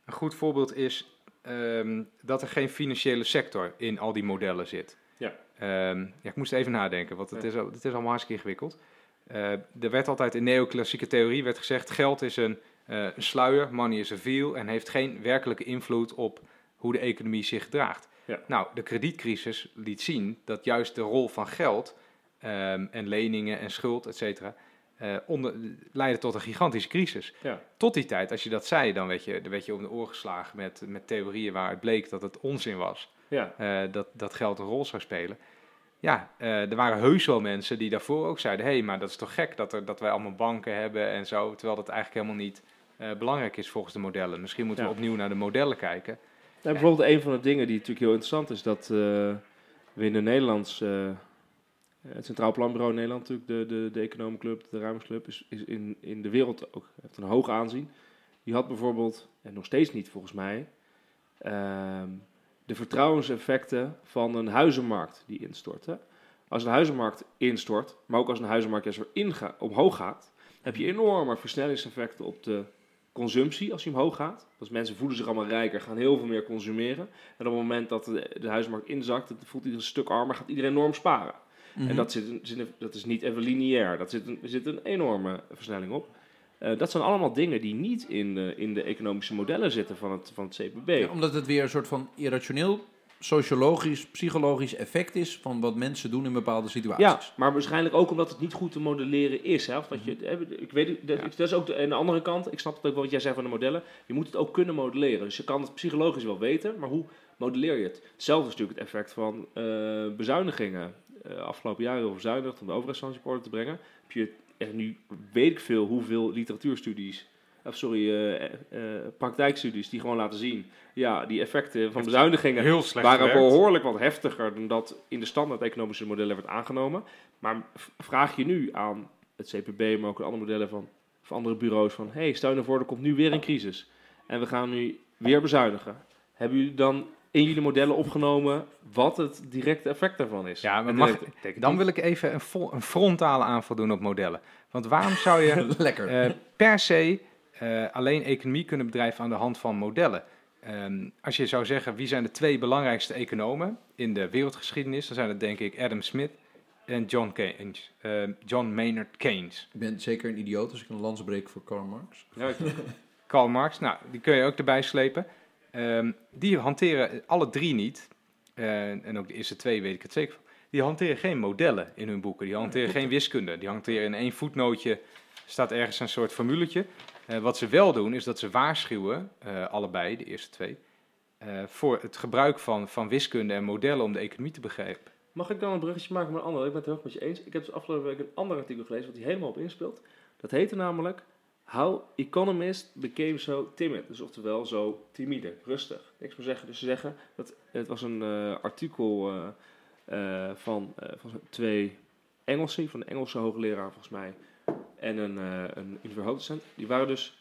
S1: een goed voorbeeld is ehm, dat er geen financiële sector in al die modellen zit.
S3: Ja.
S1: Ehm, ja, ik moest even nadenken, want het,
S3: Ja.
S1: is, al- het is allemaal hartstikke ingewikkeld. Eh, er werd altijd in neoclassieke theorie werd gezegd: geld is een, eh, een sluier, money is a veil, en heeft geen werkelijke invloed op hoe de economie zich gedraagt.
S3: Ja.
S1: Nou, de kredietcrisis liet zien dat juist de rol van geld ehm, en leningen en schuld, et cetera, eh, onder, leidde tot een gigantische crisis.
S3: Ja.
S1: Tot die tijd, als je dat zei, dan werd je, dan werd je om de oor geslagen met, met theorieën waar het bleek dat het onzin was.
S3: Ja,
S1: eh, dat, dat geld een rol zou spelen. Ja, eh, er waren heus wel mensen die daarvoor ook zeiden: hé, hey, maar dat is toch gek dat, er, dat wij allemaal banken hebben en zo. Terwijl dat eigenlijk helemaal niet belangrijk is volgens de modellen. Misschien moeten
S3: Ja.
S1: we opnieuw naar de modellen kijken.
S3: Nou, bijvoorbeeld een van de dingen die natuurlijk heel interessant is, dat we in de Nederlands, het Centraal Planbureau in Nederland natuurlijk, de, de, de Economenclub, de Ruimersclub, is, is in, in de wereld ook, heeft een hoog aanzien. Die had bijvoorbeeld, en nog steeds niet volgens mij, ehm, de vertrouwenseffecten van een huizenmarkt die instort. Hè? Als een huizenmarkt instort, maar ook als een huizenmarkt juist weer omhoog gaat, heb je enorme versnellingseffecten op de consumptie als die omhoog gaat. Dus mensen voelen zich allemaal rijker, gaan heel veel meer consumeren. En op het moment dat de, de huismarkt inzakt, voelt iedereen een stuk armer, gaat iedereen enorm sparen.
S2: Mhm.
S3: En dat, zit, een- zit een- dat is niet even lineair, dat zit een, er zit een enorme versnelling op. Eh, dat zijn allemaal dingen die niet in, de- in de economische modellen zitten van het, van het CPB.
S2: Ja, omdat het weer een soort van irrationeel, sociologisch, psychologisch effect is van wat mensen doen in bepaalde
S3: Ja,
S2: situaties.
S3: maar waarschijnlijk ook omdat het niet goed te modelleren is. Hè? Of dat je, hè, ik weet, dat,
S1: Ja.
S3: dat is ook de, aan de andere kant, ik snap het ook wel wat jij zei van de modellen. Je moet het ook kunnen modelleren. Dus je kan het psychologisch wel weten, maar hoe modelleer je het? Hetzelfde is natuurlijk het effect van eh, bezuinigingen. Eh, afgelopen jaren heel bezuinigd om de op orde te brengen. Heb je, en nu weet ik veel hoeveel literatuurstudies, of sorry, eh, eh, praktijkstudies die gewoon laten zien, ja, die effecten van bezuinigingen
S1: Heel
S3: waren behoorlijk wat heftiger dan dat in de standaard economische modellen werd aangenomen. Maar vraag je nu aan het CPB, maar ook aan andere modellen van, van andere bureaus van... hey, stel je nou voor, er komt nu weer een crisis en we gaan nu weer bezuinigen. Hebben jullie dan in jullie modellen opgenomen wat het directe effect daarvan is?
S1: Ja, maar mag- Dan wil ik even een, een frontale aanval doen op modellen. Want waarom zou je <laughs>
S2: Lekker.
S1: eh, per se eh, alleen economie kunnen bedrijven aan de hand van modellen? Ehm, als je zou zeggen wie zijn de twee belangrijkste economen in de wereldgeschiedenis, dan zijn het denk ik Adam Smith en John, Keynes, eh, John Maynard Keynes.
S2: ik ben zeker een idioot als ik een lans breek voor Karl Marx.
S3: Ja, <laughs>
S1: Karl Marx, nou, die kun je ook erbij slepen. Ehm, die hanteren alle drie niet, eh, en ook de eerste twee weet ik het zeker van, die hanteren geen modellen in hun boeken. Die hanteren geen wiskunde. Die hanteren in één voetnootje, staat ergens een soort formuletje. Eh, wat ze wel doen, is dat ze waarschuwen, eh, allebei, de eerste twee, voor het gebruik van, van wiskunde en modellen om de economie te begrijpen.
S3: Mag ik dan een bruggetje maken met een ander? Ik ben het heel erg met je eens. Ik heb dus afgelopen week een ander artikel gelezen wat hier helemaal op inspeelt. Dat heette namelijk How Economist Became So Timid. Dus oftewel zo timide, rustig. Niks meer zeggen. Dus ze zeggen, dat, het was een eh, artikel eh, eh, van, van twee Engelsen, van een Engelse hoogleraar volgens mij, en een, uh, een universiteitsdocent. Die waren dus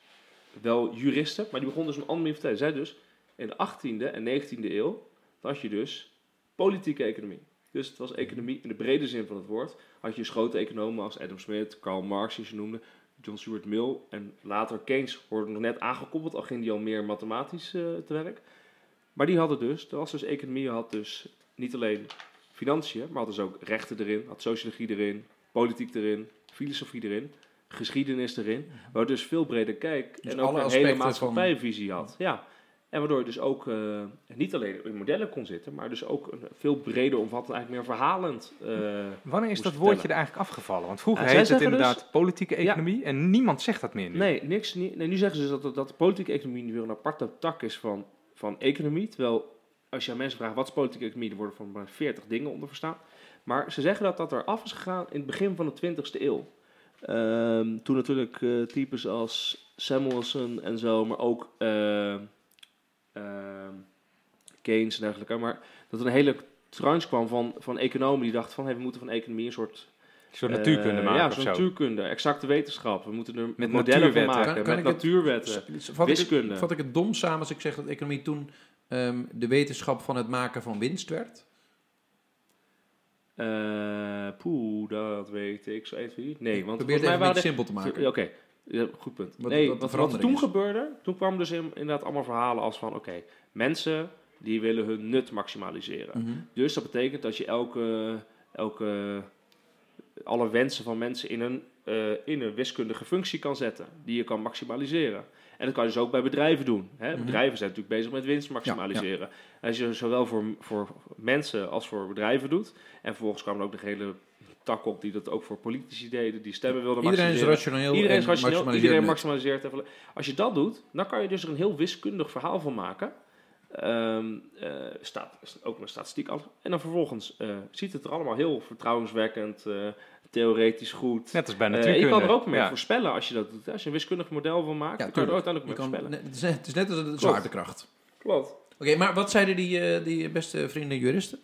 S3: wel juristen, maar die begonnen dus een andere manier te vertellen. Zij dus, in de 18e en 19e eeuw had je dus politieke economie. Dus het was economie in de brede zin van het woord. Had je dus grote economen als Adam Smith, Karl Marx, die ze noemden, John Stuart Mill en later Keynes worden nog net aangekoppeld, al ging die al meer mathematisch uh, te werk. Maar die hadden dus, er was dus economie, had dus niet alleen financiën, maar had dus ook rechten erin, had sociologie erin, politiek erin, filosofie erin, geschiedenis erin. Waar dus veel breder kijk
S2: Dus
S3: en ook een hele maatschappijvisie had. Ja. En waardoor je dus ook uh, niet alleen in modellen kon zitten, maar dus ook een veel breder omvattend, eigenlijk meer verhalend. Uh,
S1: Wanneer is dat woordje er eigenlijk afgevallen? Want vroeger heette het
S3: zeggen
S1: inderdaad politieke economie en niemand zegt dat meer nu.
S3: Nee, niks, nee, nu zeggen ze dus dat, dat de politieke economie nu weer een aparte tak is van, van economie. Terwijl als je aan mensen vraagt wat is politieke economie, er worden van maar 40 dingen onder verstaan. Maar ze zeggen dat dat er af is gegaan in het begin van de 20ste eeuw. Ehm, toen natuurlijk eh, types als Samuelson en zo, maar ook eh, Keynes en dergelijke. Maar dat er een hele tranche kwam van, van economen die dachten van hey, we moeten van economie een soort
S1: Een soort natuurkunde
S3: eh,
S1: maken
S3: Ja,
S1: of
S3: zo'n
S1: zo.
S3: natuurkunde, exacte wetenschap. We moeten er
S1: Met
S3: modellen van
S1: natuurwetten.
S3: maken,
S2: Kan- kan
S3: met
S2: ik het-
S3: natuurwetten.
S2: Vat ik,
S3: Wiskunde.
S2: het, vat ik het dom samen als ik zeg dat economie toen ehm, de wetenschap van het maken van winst werd?
S3: Eh poeh, dat weet ik zo even niet. Nee,
S2: ik
S3: want
S2: probeer het
S3: mij
S2: even
S3: waren
S2: niet simpel te maken.
S3: Oké, ja, goed punt.
S2: Wat-
S3: nee,
S2: wat
S3: wat, er toen
S2: is.
S3: gebeurde, toen kwamen dus in- inderdaad allemaal verhalen als van... Oké, mensen die willen hun nut maximaliseren.
S2: Mhm.
S3: Dus dat betekent dat je elke, elke, alle wensen van mensen in een, eh, in een wiskundige functie kan zetten, die je kan maximaliseren. En dat kan je dus ook bij bedrijven doen. Hè?
S2: Mhm.
S3: Bedrijven zijn natuurlijk bezig met winst maximaliseren. En als je zowel voor, voor mensen als voor bedrijven doet, en vervolgens kwam er ook de hele tak op die dat ook voor politici deden, die stemmen wilden
S2: Iedereen is rationeel
S3: Iedereen is rationeel,
S2: maximaliseert
S3: iedereen
S2: met.
S3: maximaliseert even. Als je dat doet, dan kan je dus er een heel wiskundig verhaal van maken. Ehm, eh, staat ook een statistiek af. En dan vervolgens eh, ziet het er allemaal heel vertrouwenswekkend, eh, theoretisch goed.
S1: Net als bij natuurkunde.
S3: je kan er ook mee
S1: Ja.
S3: voorspellen als je dat doet. Als je een wiskundig model van maakt,
S2: Ja,
S3: dan kan je er uiteindelijk mee voorspellen.
S2: net- het, is net, het is net als de zwaartekracht.
S3: Klopt.
S2: Oké, maar wat zeiden die, eh, die beste vrienden juristen?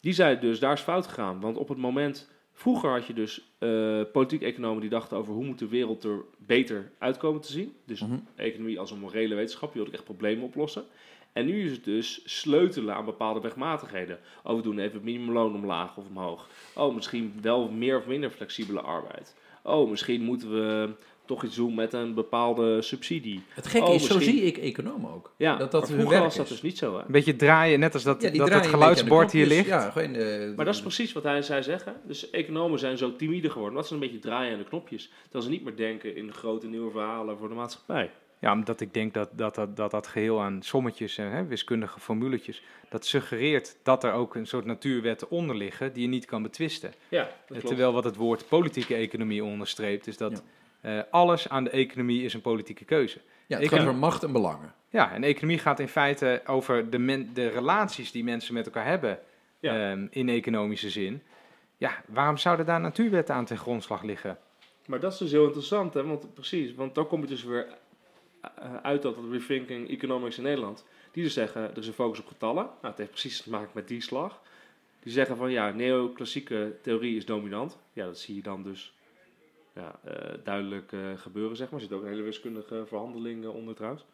S3: Die zei dus, daar is fout gegaan. Want op het moment, vroeger had je dus eh politiek-economen die dachten over hoe moet de wereld er beter uitkomen te zien. Dus
S2: Mhm.
S3: economie als een morele wetenschap, die wilde echt problemen oplossen. En nu is het dus sleutelen aan bepaalde wegmatigheden. Oh, we doen even het minimumloon omlaag of omhoog. Oh, misschien wel meer of minder flexibele arbeid. Oh, misschien moeten we toch iets doen met een bepaalde subsidie.
S2: Het gekke
S3: Oh,
S2: is, zo zie ik economen ook.
S3: Ja,
S2: Dat dat
S3: vroeger was dat
S2: is.
S3: dus niet zo, hè?
S1: Een beetje draaien, net als dat,
S2: Ja,
S1: dat het geluidsbord hier ligt.
S2: Ja, gewoon, eh,
S3: Maar dat is precies wat hij zei zeggen. Dus economen zijn zo timide geworden. Dat ze een beetje draaien aan de knopjes. Terwijl ze niet meer denken in grote nieuwe verhalen voor de maatschappij.
S1: Ja, omdat ik denk dat dat, dat, dat, dat geheel aan sommetjes en hè, wiskundige formuletjes, dat suggereert dat er ook een soort natuurwetten onder liggen die je niet kan betwisten.
S3: Ja, dat
S1: Eh,
S3: klopt.
S1: Terwijl wat het woord politieke economie onderstreept, is dat
S2: Ja.
S1: Eh, alles aan de economie is een politieke keuze.
S2: ja, het
S1: ik
S2: gaat
S1: heb-
S2: over macht en belangen.
S1: Ja, en economie gaat in feite over de, men, de relaties die mensen met elkaar hebben
S3: Ja.
S1: ehm, in economische zin. Ja, waarom zouden daar natuurwetten aan ten grondslag liggen?
S3: Maar dat is dus heel interessant, hè? Want precies, want dan kom je dus weer eh, uit dat het rethinking economics in Nederland. Die dus zeggen, er is een focus op getallen. Nou, het heeft precies te maken met die slag. Die zeggen van ja, neoclassieke theorie is dominant. Ja, dat zie je dan dus ja, eh, duidelijk eh, gebeuren, zeg maar. Er zit ook een hele wiskundige verhandeling onder trouwens.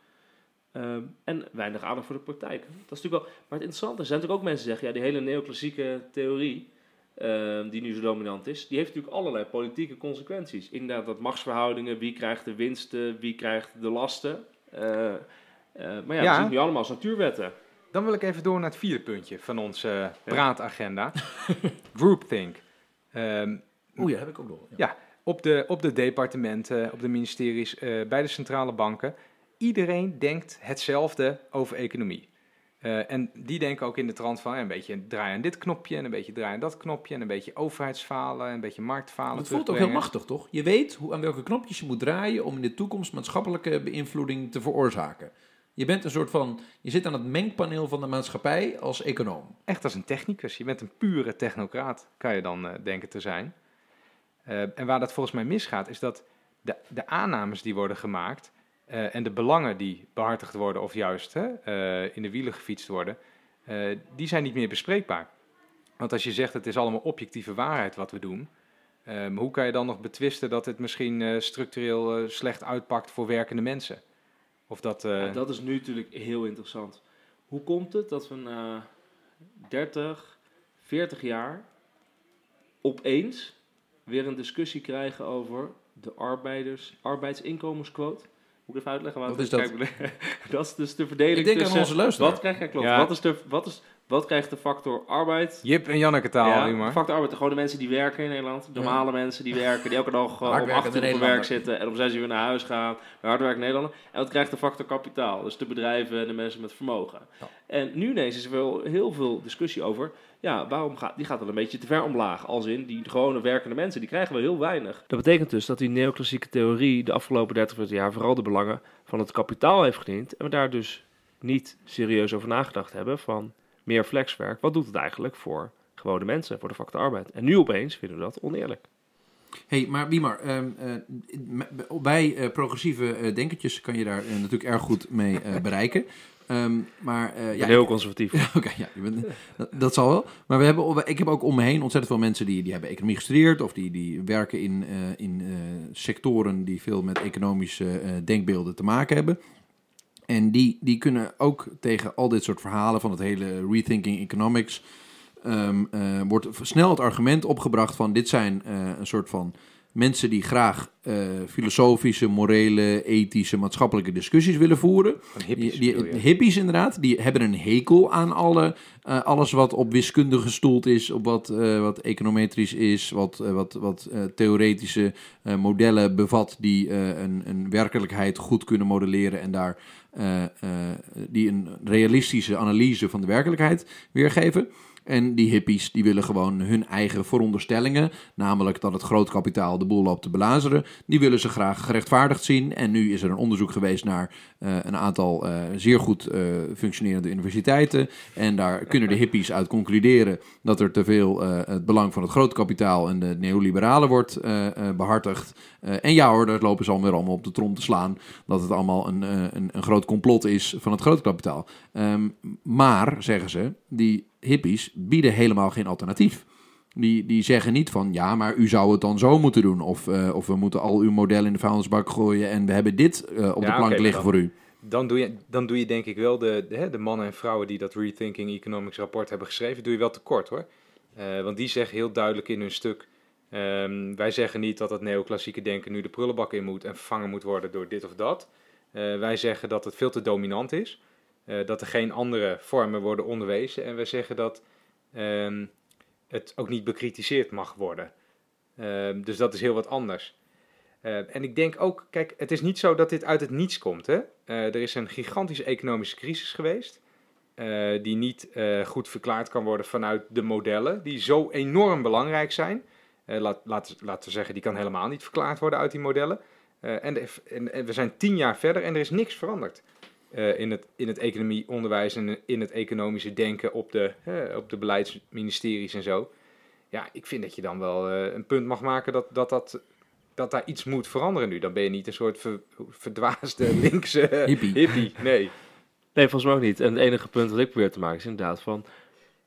S3: Ehm, en weinig aandacht voor de praktijk. Dat is natuurlijk wel, maar het interessante is, er zijn natuurlijk ook mensen die zeggen, ja, die hele neoclassieke theorie, ehm, die nu zo dominant is, die heeft natuurlijk allerlei politieke consequenties. Inderdaad, dat machtsverhoudingen, wie krijgt de winsten, wie krijgt de lasten. Eh, eh, maar ja,
S1: Ja.
S3: we zien nu allemaal als natuurwetten.
S1: Dan wil ik even door naar het vierde puntje van onze praatagenda. <laughs> Groupthink. Ehm,
S2: Oeh, ja, heb ik ook nog.
S1: Ja. Op, de, op de departementen, op de ministeries, eh, bij de centrale banken. Iedereen denkt hetzelfde over economie. Eh, en die denken ook in de trant van eh, een beetje draaien aan dit knopje en een beetje draaien aan dat knopje en een beetje overheidsfalen en een beetje marktfalen.
S2: Het voelt ook heel machtig, toch? Je weet hoe, aan welke knopjes je moet draaien om in de toekomst maatschappelijke beïnvloeding te veroorzaken. Je bent een soort van, je zit aan het mengpaneel van de maatschappij als econoom.
S1: Echt als een technicus. Je bent een pure technocraat, kan je dan denken te zijn. Eh, en waar dat volgens mij misgaat, is dat de, de aannames die worden gemaakt eh, en de belangen die behartigd worden of juist hè, eh, in de wielen gefietst worden, die zijn niet meer bespreekbaar. Want als je zegt het is allemaal objectieve waarheid wat we doen, ehm, hoe kan je dan nog betwisten dat het misschien structureel slecht uitpakt voor werkende mensen? Of dat,
S3: dat is nu natuurlijk heel interessant. Hoe komt het dat we na 30, 40 jaar opeens weer een discussie krijgen over de arbeiders, arbeidsinkomensquote? Moet ik even uitleggen wat
S2: Wat is dat?
S3: Kijk, <laughs> dat is dus de verdeling
S2: Ik denk aan onze luisteraar.
S3: Wat krijg je, klopt.
S1: Ja.
S3: Wat, is de, wat, is, wat krijgt de factor arbeid?
S1: Jip en Janneke taal,
S3: Ja,
S1: nu maar.
S3: factor arbeid, gewoon de mensen die werken in Nederland. Normale mensen die werken, die elke dag eh, om 8 uur op werk zitten en om 6 uur weer naar huis gaan. De hardwerkende Nederlander. En wat krijgt de factor kapitaal? Dus de bedrijven en de mensen met vermogen.
S2: Ja.
S3: En nu ineens is er wel heel veel discussie over. Ja, waarom gaat die gaat dan een beetje te ver omlaag? Als in die gewone werkende mensen, die krijgen wel heel weinig. Dat betekent dus dat die neoclassieke theorie de afgelopen 30, 40 jaar vooral de belangen van het kapitaal heeft gediend. En we daar dus niet serieus over nagedacht hebben van meer flexwerk. Wat doet het eigenlijk voor gewone mensen, voor de factor arbeid? En nu opeens vinden we dat oneerlijk.
S2: hey, maar Wiemar, ehm, eh, m- bij eh, progressieve eh, denkertjes kan je daar eh, natuurlijk erg goed mee eh, <laughs> bereiken. Ehm, maar eh, ja,
S3: heel conservatief.
S2: Ja, <laughs> Oké, ja, je bent- dat, dat zal wel. Maar we hebben, ik heb ook om me heen ontzettend veel mensen die, die hebben economie gestudeerd of die, die werken in, eh, in eh, sectoren die veel met economische eh, denkbeelden te maken hebben. En die, die kunnen ook tegen al dit soort verhalen van het hele rethinking economics. ehm, eh, wordt snel het argument opgebracht van dit zijn eh, een soort van mensen die graag eh, filosofische, morele, ethische, maatschappelijke discussies willen voeren.
S1: Hippies,
S2: Die, hippies inderdaad, die hebben een hekel aan alle, eh, alles wat op wiskunde gestoeld is, op wat, eh, wat econometrisch is, wat, wat, wat theoretische modellen bevat die een, een werkelijkheid goed kunnen modelleren en daar die een realistische analyse van de werkelijkheid weergeven. En die hippies die willen gewoon hun eigen veronderstellingen, namelijk dat het groot kapitaal de boel loopt te belazeren, die willen ze graag gerechtvaardigd zien. En nu is er een onderzoek geweest naar eh, een aantal eh, zeer goed eh, functionerende universiteiten. En daar kunnen de hippies uit concluderen dat er te veel het belang van het groot kapitaal en de neoliberalen wordt eh, eh, behartigd. Eh, en ja hoor, daar lopen ze alweer allemaal op de trom te slaan. Dat het allemaal een, een, een groot complot is van het groot kapitaal. Ehm, maar, zeggen ze, die hippies bieden helemaal geen alternatief. Die, die zeggen niet van ja, maar u zou het dan zo moeten doen. Of, eh, of we moeten al uw model in de vuilnisbak gooien en we hebben dit eh, op de plank liggen voor u.
S1: Dan doe, je, dan doe je denk ik wel de, de, de mannen en vrouwen die dat Rethinking Economics rapport hebben geschreven, doe je wel tekort hoor. Eh, want die zeggen heel duidelijk in hun stuk, ehm, wij zeggen niet dat het neoclassieke denken nu de prullenbak in moet en vervangen moet worden door dit of dat. Wij zeggen dat het veel te dominant is, eh, dat er geen andere vormen worden onderwezen en wij zeggen dat ehm, het ook niet bekritiseerd mag worden. Ehm, dus dat is heel wat anders. Eh, en ik denk ook, kijk, het is niet zo dat dit uit het niets komt. Hè? Eh, er is een gigantische economische crisis geweest, eh, die niet goed verklaard kan worden vanuit de modellen, die zo enorm belangrijk zijn. Laat, laat, laten we zeggen, die kan helemaal niet verklaard worden uit die modellen. En, de- en, en we zijn tien jaar verder en er is niks veranderd. Eh, in, het, in het economieonderwijs en in het economische denken op de, eh, op de beleidsministeries en zo. Ja, ik vind dat je dan wel eh, een punt mag maken dat, dat, dat, dat daar iets moet veranderen nu. Dan ben je niet een soort ver- verdwaasde <laughs> linkse
S2: Hippie.
S1: hippie. Nee.
S3: Nee, volgens mij ook niet. En het enige punt wat ik probeer te maken is inderdaad van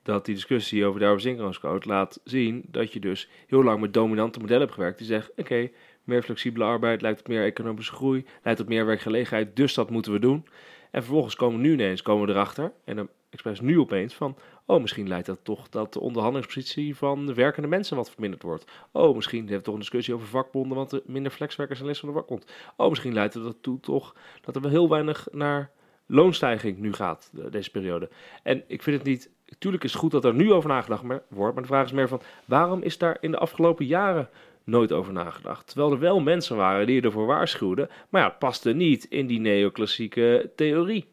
S3: dat die discussie over de arbeidsinkomenscode laat zien dat je dus heel lang met dominante modellen hebt gewerkt. Die zeggen, oké, meer flexibele arbeid leidt tot meer economische groei, leidt tot meer werkgelegenheid, dus dat moeten we doen. En vervolgens komen we nu ineens komen we erachter, en dan expres nu opeens, van, oh, misschien leidt dat toch dat de onderhandelingspositie van de werkende mensen wat verminderd wordt. Oh, misschien hebben we toch een discussie over vakbonden, want er minder flexwerkers en les van de vakbond. Oh, misschien leidt het ertoe toch dat er wel heel weinig naar loonstijging nu gaat, de- deze periode. En ik vind het niet... Tuurlijk is het goed dat er nu over nagedacht wordt, maar de vraag is meer van... waarom is daar in de afgelopen jaren nooit over nagedacht? Terwijl er wel mensen waren die ervoor waarschuwden... maar ja, het paste niet in die neoclassieke theorie.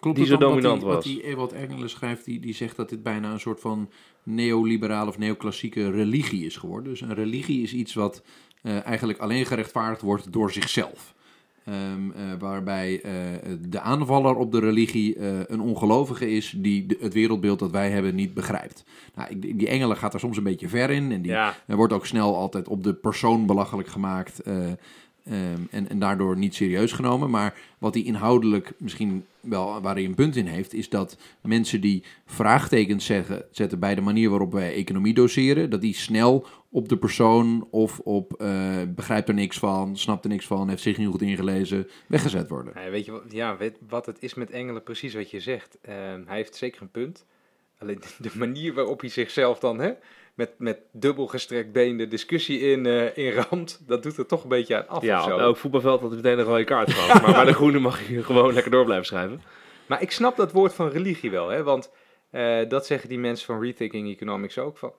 S2: Klopt
S3: die zo dominant
S2: wat
S3: was.
S2: die, Wat die Ewald Engelen schrijft, die, die zegt dat dit bijna een soort van neoliberale of neoclassieke religie is geworden. Dus een religie is iets wat eh, eigenlijk alleen gerechtvaardigd wordt door zichzelf. Ehm, eh, waarbij eh, de aanvaller op de religie eh, een ongelovige is die de- het wereldbeeld dat wij hebben niet begrijpt. Nou, ik- die engelen gaat er soms een beetje ver in en die
S3: Ja,
S2: wordt ook snel altijd op de persoon belachelijk gemaakt eh, ehm, en, en daardoor niet serieus genomen. Maar wat hij inhoudelijk misschien wel waar hij een punt in heeft, is dat mensen die vraagtekens zeggen, zetten bij de manier waarop wij economie doseren, dat die snel op de persoon of op eh, begrijpt er niks van, snapt er niks van, heeft zich niet goed ingelezen, weggezet worden.
S1: Weet je wat, ja, wat het is met Engelen, precies wat je zegt. Ehm, hij heeft zeker een punt. Alleen <laughs> de manier waarop hij zichzelf dan hè, met, met dubbel gestrekt been de discussie in, eh in ramt, dat doet er toch een beetje aan af.
S3: ja
S1: of
S3: op
S1: zo.
S3: elk voetbalveld had meteen een rode kaart gehad. Maar bij de <laughs> groene mag je gewoon lekker door blijven schrijven.
S1: Maar ik snap dat woord van religie wel, hè? want eh, dat zeggen die mensen van Rethinking Economics ook. Van,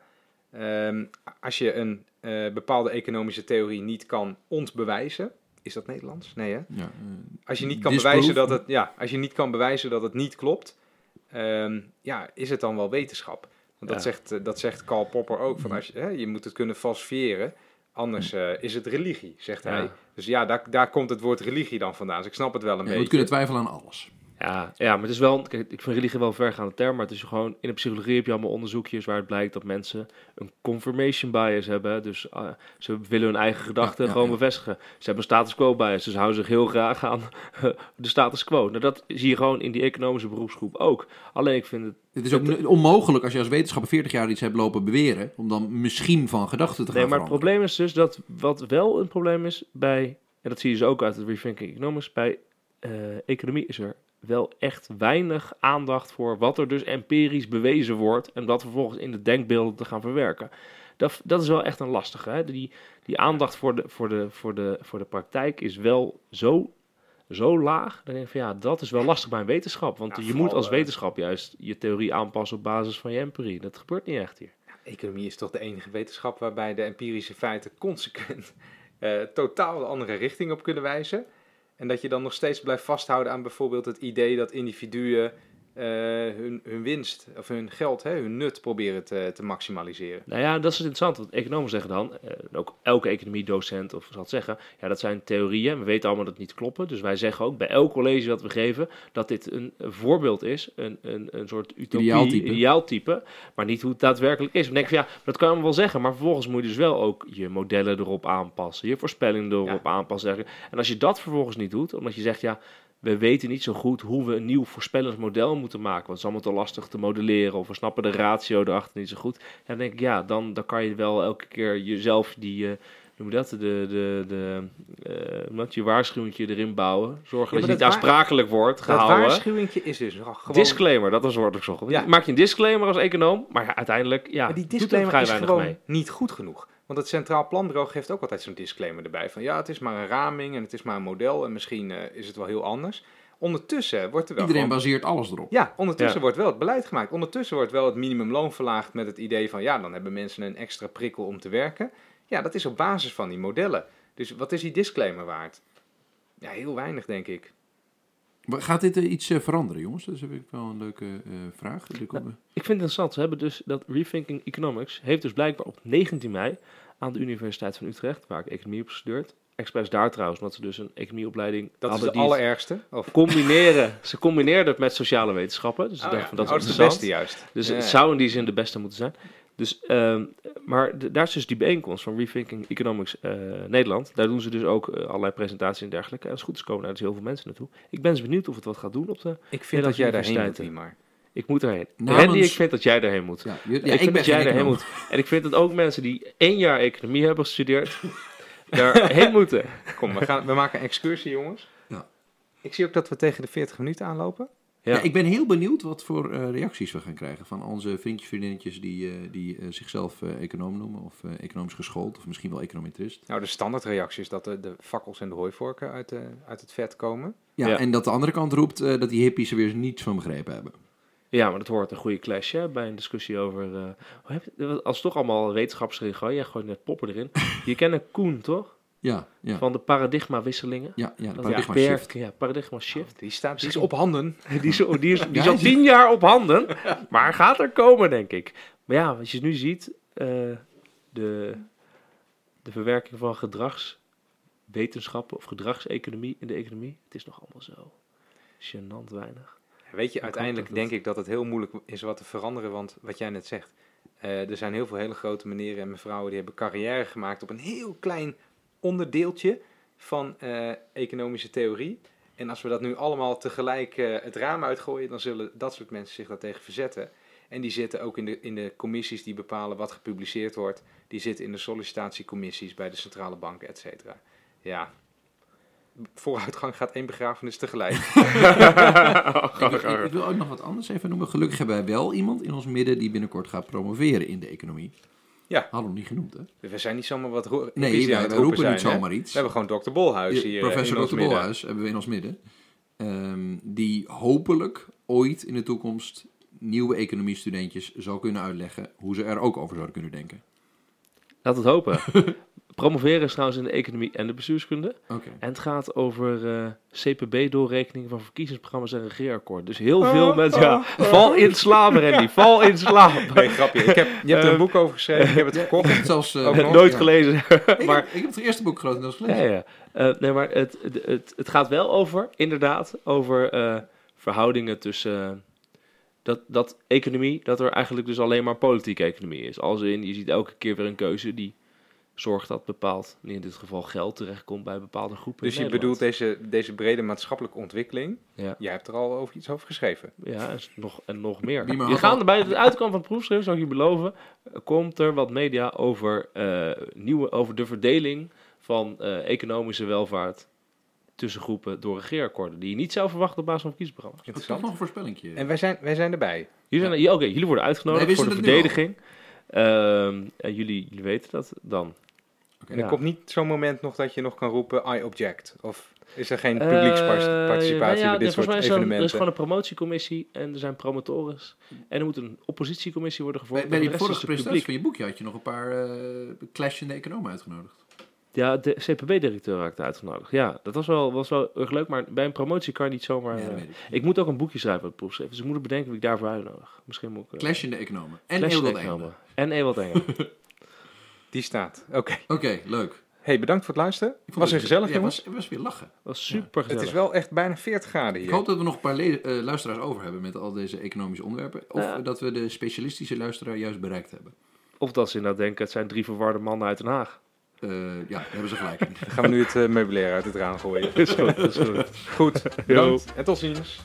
S1: ehm, als je een eh, bepaalde economische theorie niet kan ontbewijzen, is dat Nederlands? Nee, hè?
S2: Ja,
S1: Als je niet kan
S2: Disproof?
S1: bewijzen dat het, ja, als je niet kan bewijzen dat het niet klopt, ehm, ja, is het dan wel wetenschap? Want dat,
S3: Ja.
S1: zegt, eh, dat zegt Karl Popper ook. Van als je, hè, je moet het kunnen falsifiëren, anders eh, is het religie, zegt
S3: Ja.
S1: hij. Dus ja, daar, daar komt het woord religie dan vandaan. Dus ik snap het wel een
S2: je
S1: beetje.
S2: moet kunnen twijfelen aan alles.
S3: Ja, ja, maar het is wel, kijk, ik vind religie wel een vergaande term, maar het is gewoon, in de psychologie heb je allemaal onderzoekjes waar het blijkt dat mensen een confirmation bias hebben. Dus eh, ze willen hun eigen gedachten
S2: Ja, ja,
S3: gewoon
S2: ja.
S3: bevestigen. Ze hebben een status quo bias, dus ze houden zich heel graag aan <laughs> de status quo. Nou, dat zie je gewoon in die economische beroepsgroep ook. Alleen ik vind het,
S2: Het is ook onmogelijk als je als wetenschapper 40 jaar iets hebt lopen beweren, om dan misschien van gedachten te gaan
S3: nee, maar het probleem is dus dat wat wel een probleem is bij, en dat zie je dus ook uit het Rethinking Economics, bij eh, economie is er wel echt weinig aandacht voor wat er dus empirisch bewezen wordt en dat vervolgens in de denkbeelden te gaan verwerken. Dat, dat is wel echt een lastige. Hè? Die, die aandacht voor de, voor, de, voor, de, voor de praktijk is wel zo, zo laag. Dan denk ik van ja, dat is wel lastig bij een wetenschap. Want
S1: Ja,
S3: je moet als
S1: eh,
S3: wetenschap juist je theorie aanpassen op basis van je empirie. Dat gebeurt niet echt hier.
S1: Economie is toch de enige wetenschap waarbij de empirische feiten consequent eh, totaal de andere richting op kunnen wijzen. En dat je dan nog steeds blijft vasthouden aan bijvoorbeeld het idee dat individuen eh, hun, hun winst of hun geld, hè, hun nut proberen te, te maximaliseren.
S3: Nou ja, dat is interessant. Want economen zeggen dan, eh, ook elke economiedocent of zal het zeggen, ja, dat zijn theorieën. We weten allemaal dat het niet kloppen. Dus wij zeggen ook bij elk college dat we geven dat dit een, voorbeeld is, een, een, een soort utopie,
S2: Ideaaltype.
S3: ideaaltype, maar niet hoe het daadwerkelijk is. Dan denk ik van ja, dat kan je allemaal wel zeggen, maar vervolgens moet je dus wel ook je modellen erop aanpassen, je voorspellingen erop aanpassen. En als je dat vervolgens niet doet, omdat je zegt ja, we weten niet zo goed hoe we een nieuw voorspellingsmodel moeten maken. Want het is allemaal te lastig te modelleren. Of we snappen de ratio erachter niet zo goed. En dan denk ik, ja, dan, dan kan je wel elke keer jezelf die, eh noem dat, de, de, de, wat, je waarschuwingje erin bouwen. Zorgen dat je niet
S1: dat
S3: aansprakelijk wordt
S1: Dat
S3: gehouden.
S1: waarschuwingje is dus gewoon...
S3: Disclaimer, dat was woord dat ik zocht.
S1: Ja.
S3: Maak je een disclaimer als econoom, maar ja, uiteindelijk ja,
S1: maar die
S3: doet er
S1: disclaimer
S3: vrij
S1: is
S3: weinig
S1: gewoon
S3: mee.
S1: niet goed genoeg. Want het Centraal Planbureau geeft ook altijd zo'n disclaimer erbij. Van ja, het is maar een raming en het is maar een model en misschien eh, is het wel heel anders. Ondertussen wordt er wel
S2: Iedereen
S1: gewoon-
S2: baseert alles erop.
S1: Ja, ondertussen
S3: Ja.
S1: wordt wel het beleid gemaakt. Ondertussen wordt wel het minimumloon verlaagd met het idee van ja, dan hebben mensen een extra prikkel om te werken. Ja, dat is op basis van die modellen. Dus wat is die disclaimer waard? Ja, heel weinig denk ik.
S2: Maar Gaat dit eh, iets eh, veranderen, jongens? Dat is heb ik wel een leuke eh, vraag. Er komt-
S3: Ik vind het interessant. Ze hebben dus dat Rethinking Economics heeft dus blijkbaar op 19 mei aan de Universiteit van Utrecht, waar ik economie heb gestudeerd, expres daar trouwens, omdat ze dus een economieopleiding
S1: Dat is de
S3: het
S1: allerergste. Of,
S3: combineren. ze combineerden het met sociale wetenschappen, dus ik
S1: Oh
S3: dacht
S1: ja,
S3: van dat is
S1: oh, dat is de
S3: interessant.
S1: beste juist.
S3: Dus
S1: Ja,
S3: het zou in die zin de beste moeten zijn. Dus, ehm, maar daar is dus die bijeenkomst van Rethinking Economics eh, Nederland. Daar doen ze dus ook eh, allerlei presentaties en dergelijke. En als het goed is komen daar dus heel veel mensen naartoe. Ik ben eens benieuwd of het wat gaat doen op de...
S1: Ik vind dat jij daarheen moet, maar.
S3: Ik moet erheen.
S2: Namens-
S3: Randy, ik vind dat jij erheen moet.
S2: Ja, je- ja,
S3: ik vind
S2: ben
S3: dat jij
S2: econoom.
S3: moet. En ik vind dat ook mensen die één jaar economie hebben gestudeerd, <laughs> daarheen moeten.
S1: Kom, we, gaan, we maken een excursie, jongens.
S2: Ja.
S1: Ik zie ook dat we tegen de 40 minuten aanlopen.
S3: Ja.
S2: Ja. ik ben heel benieuwd wat voor eh, reacties we gaan krijgen van onze vriendjes, vriendinnetjes die, eh, die eh, zichzelf eh, econoom noemen of eh, economisch geschoold of misschien wel econometrist.
S1: Nou, de standaardreactie is dat de, de fakkels en de hooivorken uit, de, uit het vet komen.
S2: Ja,
S3: Ja.
S2: en dat de andere kant roept dat die hippies er weer niets van begrepen hebben.
S3: Ja, maar dat hoort een goede clash hè, bij een discussie over... eh, hoe heb je, als het toch allemaal wetenschappers erin gooien, jij gooit net poppen erin. <laughs> Je kent Koen, toch?
S2: Ja, ja,
S3: Van de paradigma-wisselingen.
S2: ja, ja de paradigma
S3: Berk-
S2: shift.
S3: Ja, paradigma shift.
S1: Die staat <laughs> die is op handen.
S3: Die is, die is, die
S2: Ja,
S3: is al tien jaar op handen, <laughs> maar gaat er komen, denk ik. Maar ja, als je nu ziet, eh, de, de verwerking van wetenschappen of gedragseconomie in de economie. Het is nog allemaal zo gênant weinig.
S1: Weet je, uiteindelijk denk ik dat het heel moeilijk is wat te veranderen. Want wat jij net zegt, eh, er zijn heel veel hele grote meneren en mevrouwen die hebben carrière gemaakt op een heel klein onderdeeltje van eh, economische theorie. En als we dat nu allemaal tegelijk eh, het raam uitgooien, dan zullen dat soort mensen zich daartegen verzetten. En die zitten ook in de, in de commissies die bepalen wat gepubliceerd wordt. Die zitten in de sollicitatiecommissies bij de centrale bank, et cetera. Ja, vooruitgang gaat één begrafenis tegelijk. <laughs> <laughs>
S2: Ik, ik- ik wil ook nog wat anders even noemen. Gelukkig hebben wij wel iemand in ons midden die binnenkort gaat promoveren in de economie.
S1: Ja.
S2: Hadden we nog niet genoemd, hè?
S1: We zijn niet zomaar wat ro-
S2: Nee, wij
S1: het
S2: roepen
S1: zijn,
S2: niet
S1: hè?
S2: zomaar iets.
S1: We hebben gewoon Dr. Bolhuis hier eh,
S2: Professor
S1: midden.
S2: Bolhuis hebben we in ons midden. Ehm, die hopelijk ooit in de toekomst nieuwe economiestudentjes zal kunnen uitleggen hoe ze er ook over zouden kunnen denken.
S3: Laat het hopen. <laughs> Promoveren is trouwens in de economie en de bestuurskunde.
S2: Oké.
S3: En het gaat over eh, CPB-doorrekening van verkiezingsprogramma's en regeerakkoord. Dus heel veel mensen... Ja, val in slaap, Randy. <laughs> Val in slaap. <laughs>
S1: Nee, grapje. Ik heb, je hebt er een
S3: Eh,
S1: boek over geschreven. Ik heb het
S2: Ik
S1: gekocht.
S2: heb het zelfs eh,
S1: nog?
S3: Nooit
S2: ja.
S3: gelezen.
S2: Ik,
S3: maar
S2: heb, ik heb het eerste boek grotendeels
S3: Ja,
S2: gelezen.
S3: ja. Eh, nee, maar het, het, het, het gaat wel over, inderdaad, over eh, verhoudingen tussen... dat, dat economie, dat er eigenlijk dus alleen maar politieke economie is. Als in, je ziet elke keer weer een keuze die zorgt dat bepaald, in dit geval geld, terechtkomt bij bepaalde groepen
S1: Dus
S3: in
S1: je
S3: Nederland.
S1: bedoelt deze, deze brede maatschappelijke ontwikkeling.
S3: Ja,
S1: Jij hebt er al over iets over geschreven.
S3: ja en, nog, en nog meer. Je gaat
S2: al-
S3: bij het uitkomen van het proefschrift, zou ik je beloven, komt er wat media over, eh, nieuwe, over de verdeling van eh, economische welvaart tussen groepen door regeerakkoorden. Die je niet zou verwachten op basis van verkiezingsprogramma's.
S2: Dat is toch nog een voorspellingje.
S1: En wij zijn, wij zijn erbij.
S3: Jullie, zijn, ja, oké, jullie worden uitgenodigd voor de
S2: wisten het nu
S3: verdediging. Ehm, en jullie, jullie weten dat dan.
S2: Oké.
S1: En er
S3: Ja.
S1: komt niet zo'n moment nog dat je nog kan roepen, I object. Of is er geen
S3: Eh,
S1: publieksparticipatie
S3: nou ja,
S1: bij dit soort
S3: mij er, een- er is gewoon een promotiecommissie en er zijn promotores. En er moet een oppositiecommissie worden gevormd.
S2: bij die
S3: de
S2: vorige presentatie
S3: publiek.
S2: van je boekje had je nog een paar eh clashende economen uitgenodigd.
S3: Ja, de CPB-directeur raakte uitgenodigd. Ja, dat was wel, was wel erg leuk, maar bij een promotie kan je niet zomaar...
S2: ja,
S3: eh,
S2: ik.
S3: ik moet ook een boekje schrijven op het proefschrift, dus ik moet er bedenken wie ik daarvoor uitnodig. Misschien moet ik... eh,
S2: Clashende economen. En
S3: Clash Economen.
S2: Engelen.
S3: En Ewald <laughs> Engel.
S1: Die staat. Oké.
S2: Oké, leuk.
S1: Hey, bedankt voor het luisteren.
S2: Ik vond
S1: Was
S2: het-
S1: weer gezellig,
S2: ja,
S1: jongens.
S2: was, het was weer lachen.
S3: was super
S1: Het
S3: gezellig.
S1: is wel echt bijna 40 graden
S2: Ik
S1: hier.
S2: hoop dat we nog een paar eh, luisteraars over hebben met al deze economische onderwerpen. Of
S3: Ja.
S2: dat we de specialistische luisteraar juist bereikt hebben.
S3: Of dat ze inderdaad denken, het zijn drie verwarde mannen uit Den Haag.
S2: Eh, ja, hebben ze gelijk. <laughs>
S1: Dan gaan we nu het eh, meubilair uit het raam gooien.
S3: Is goed, is goed.
S1: Goed, bedankt en tot ziens.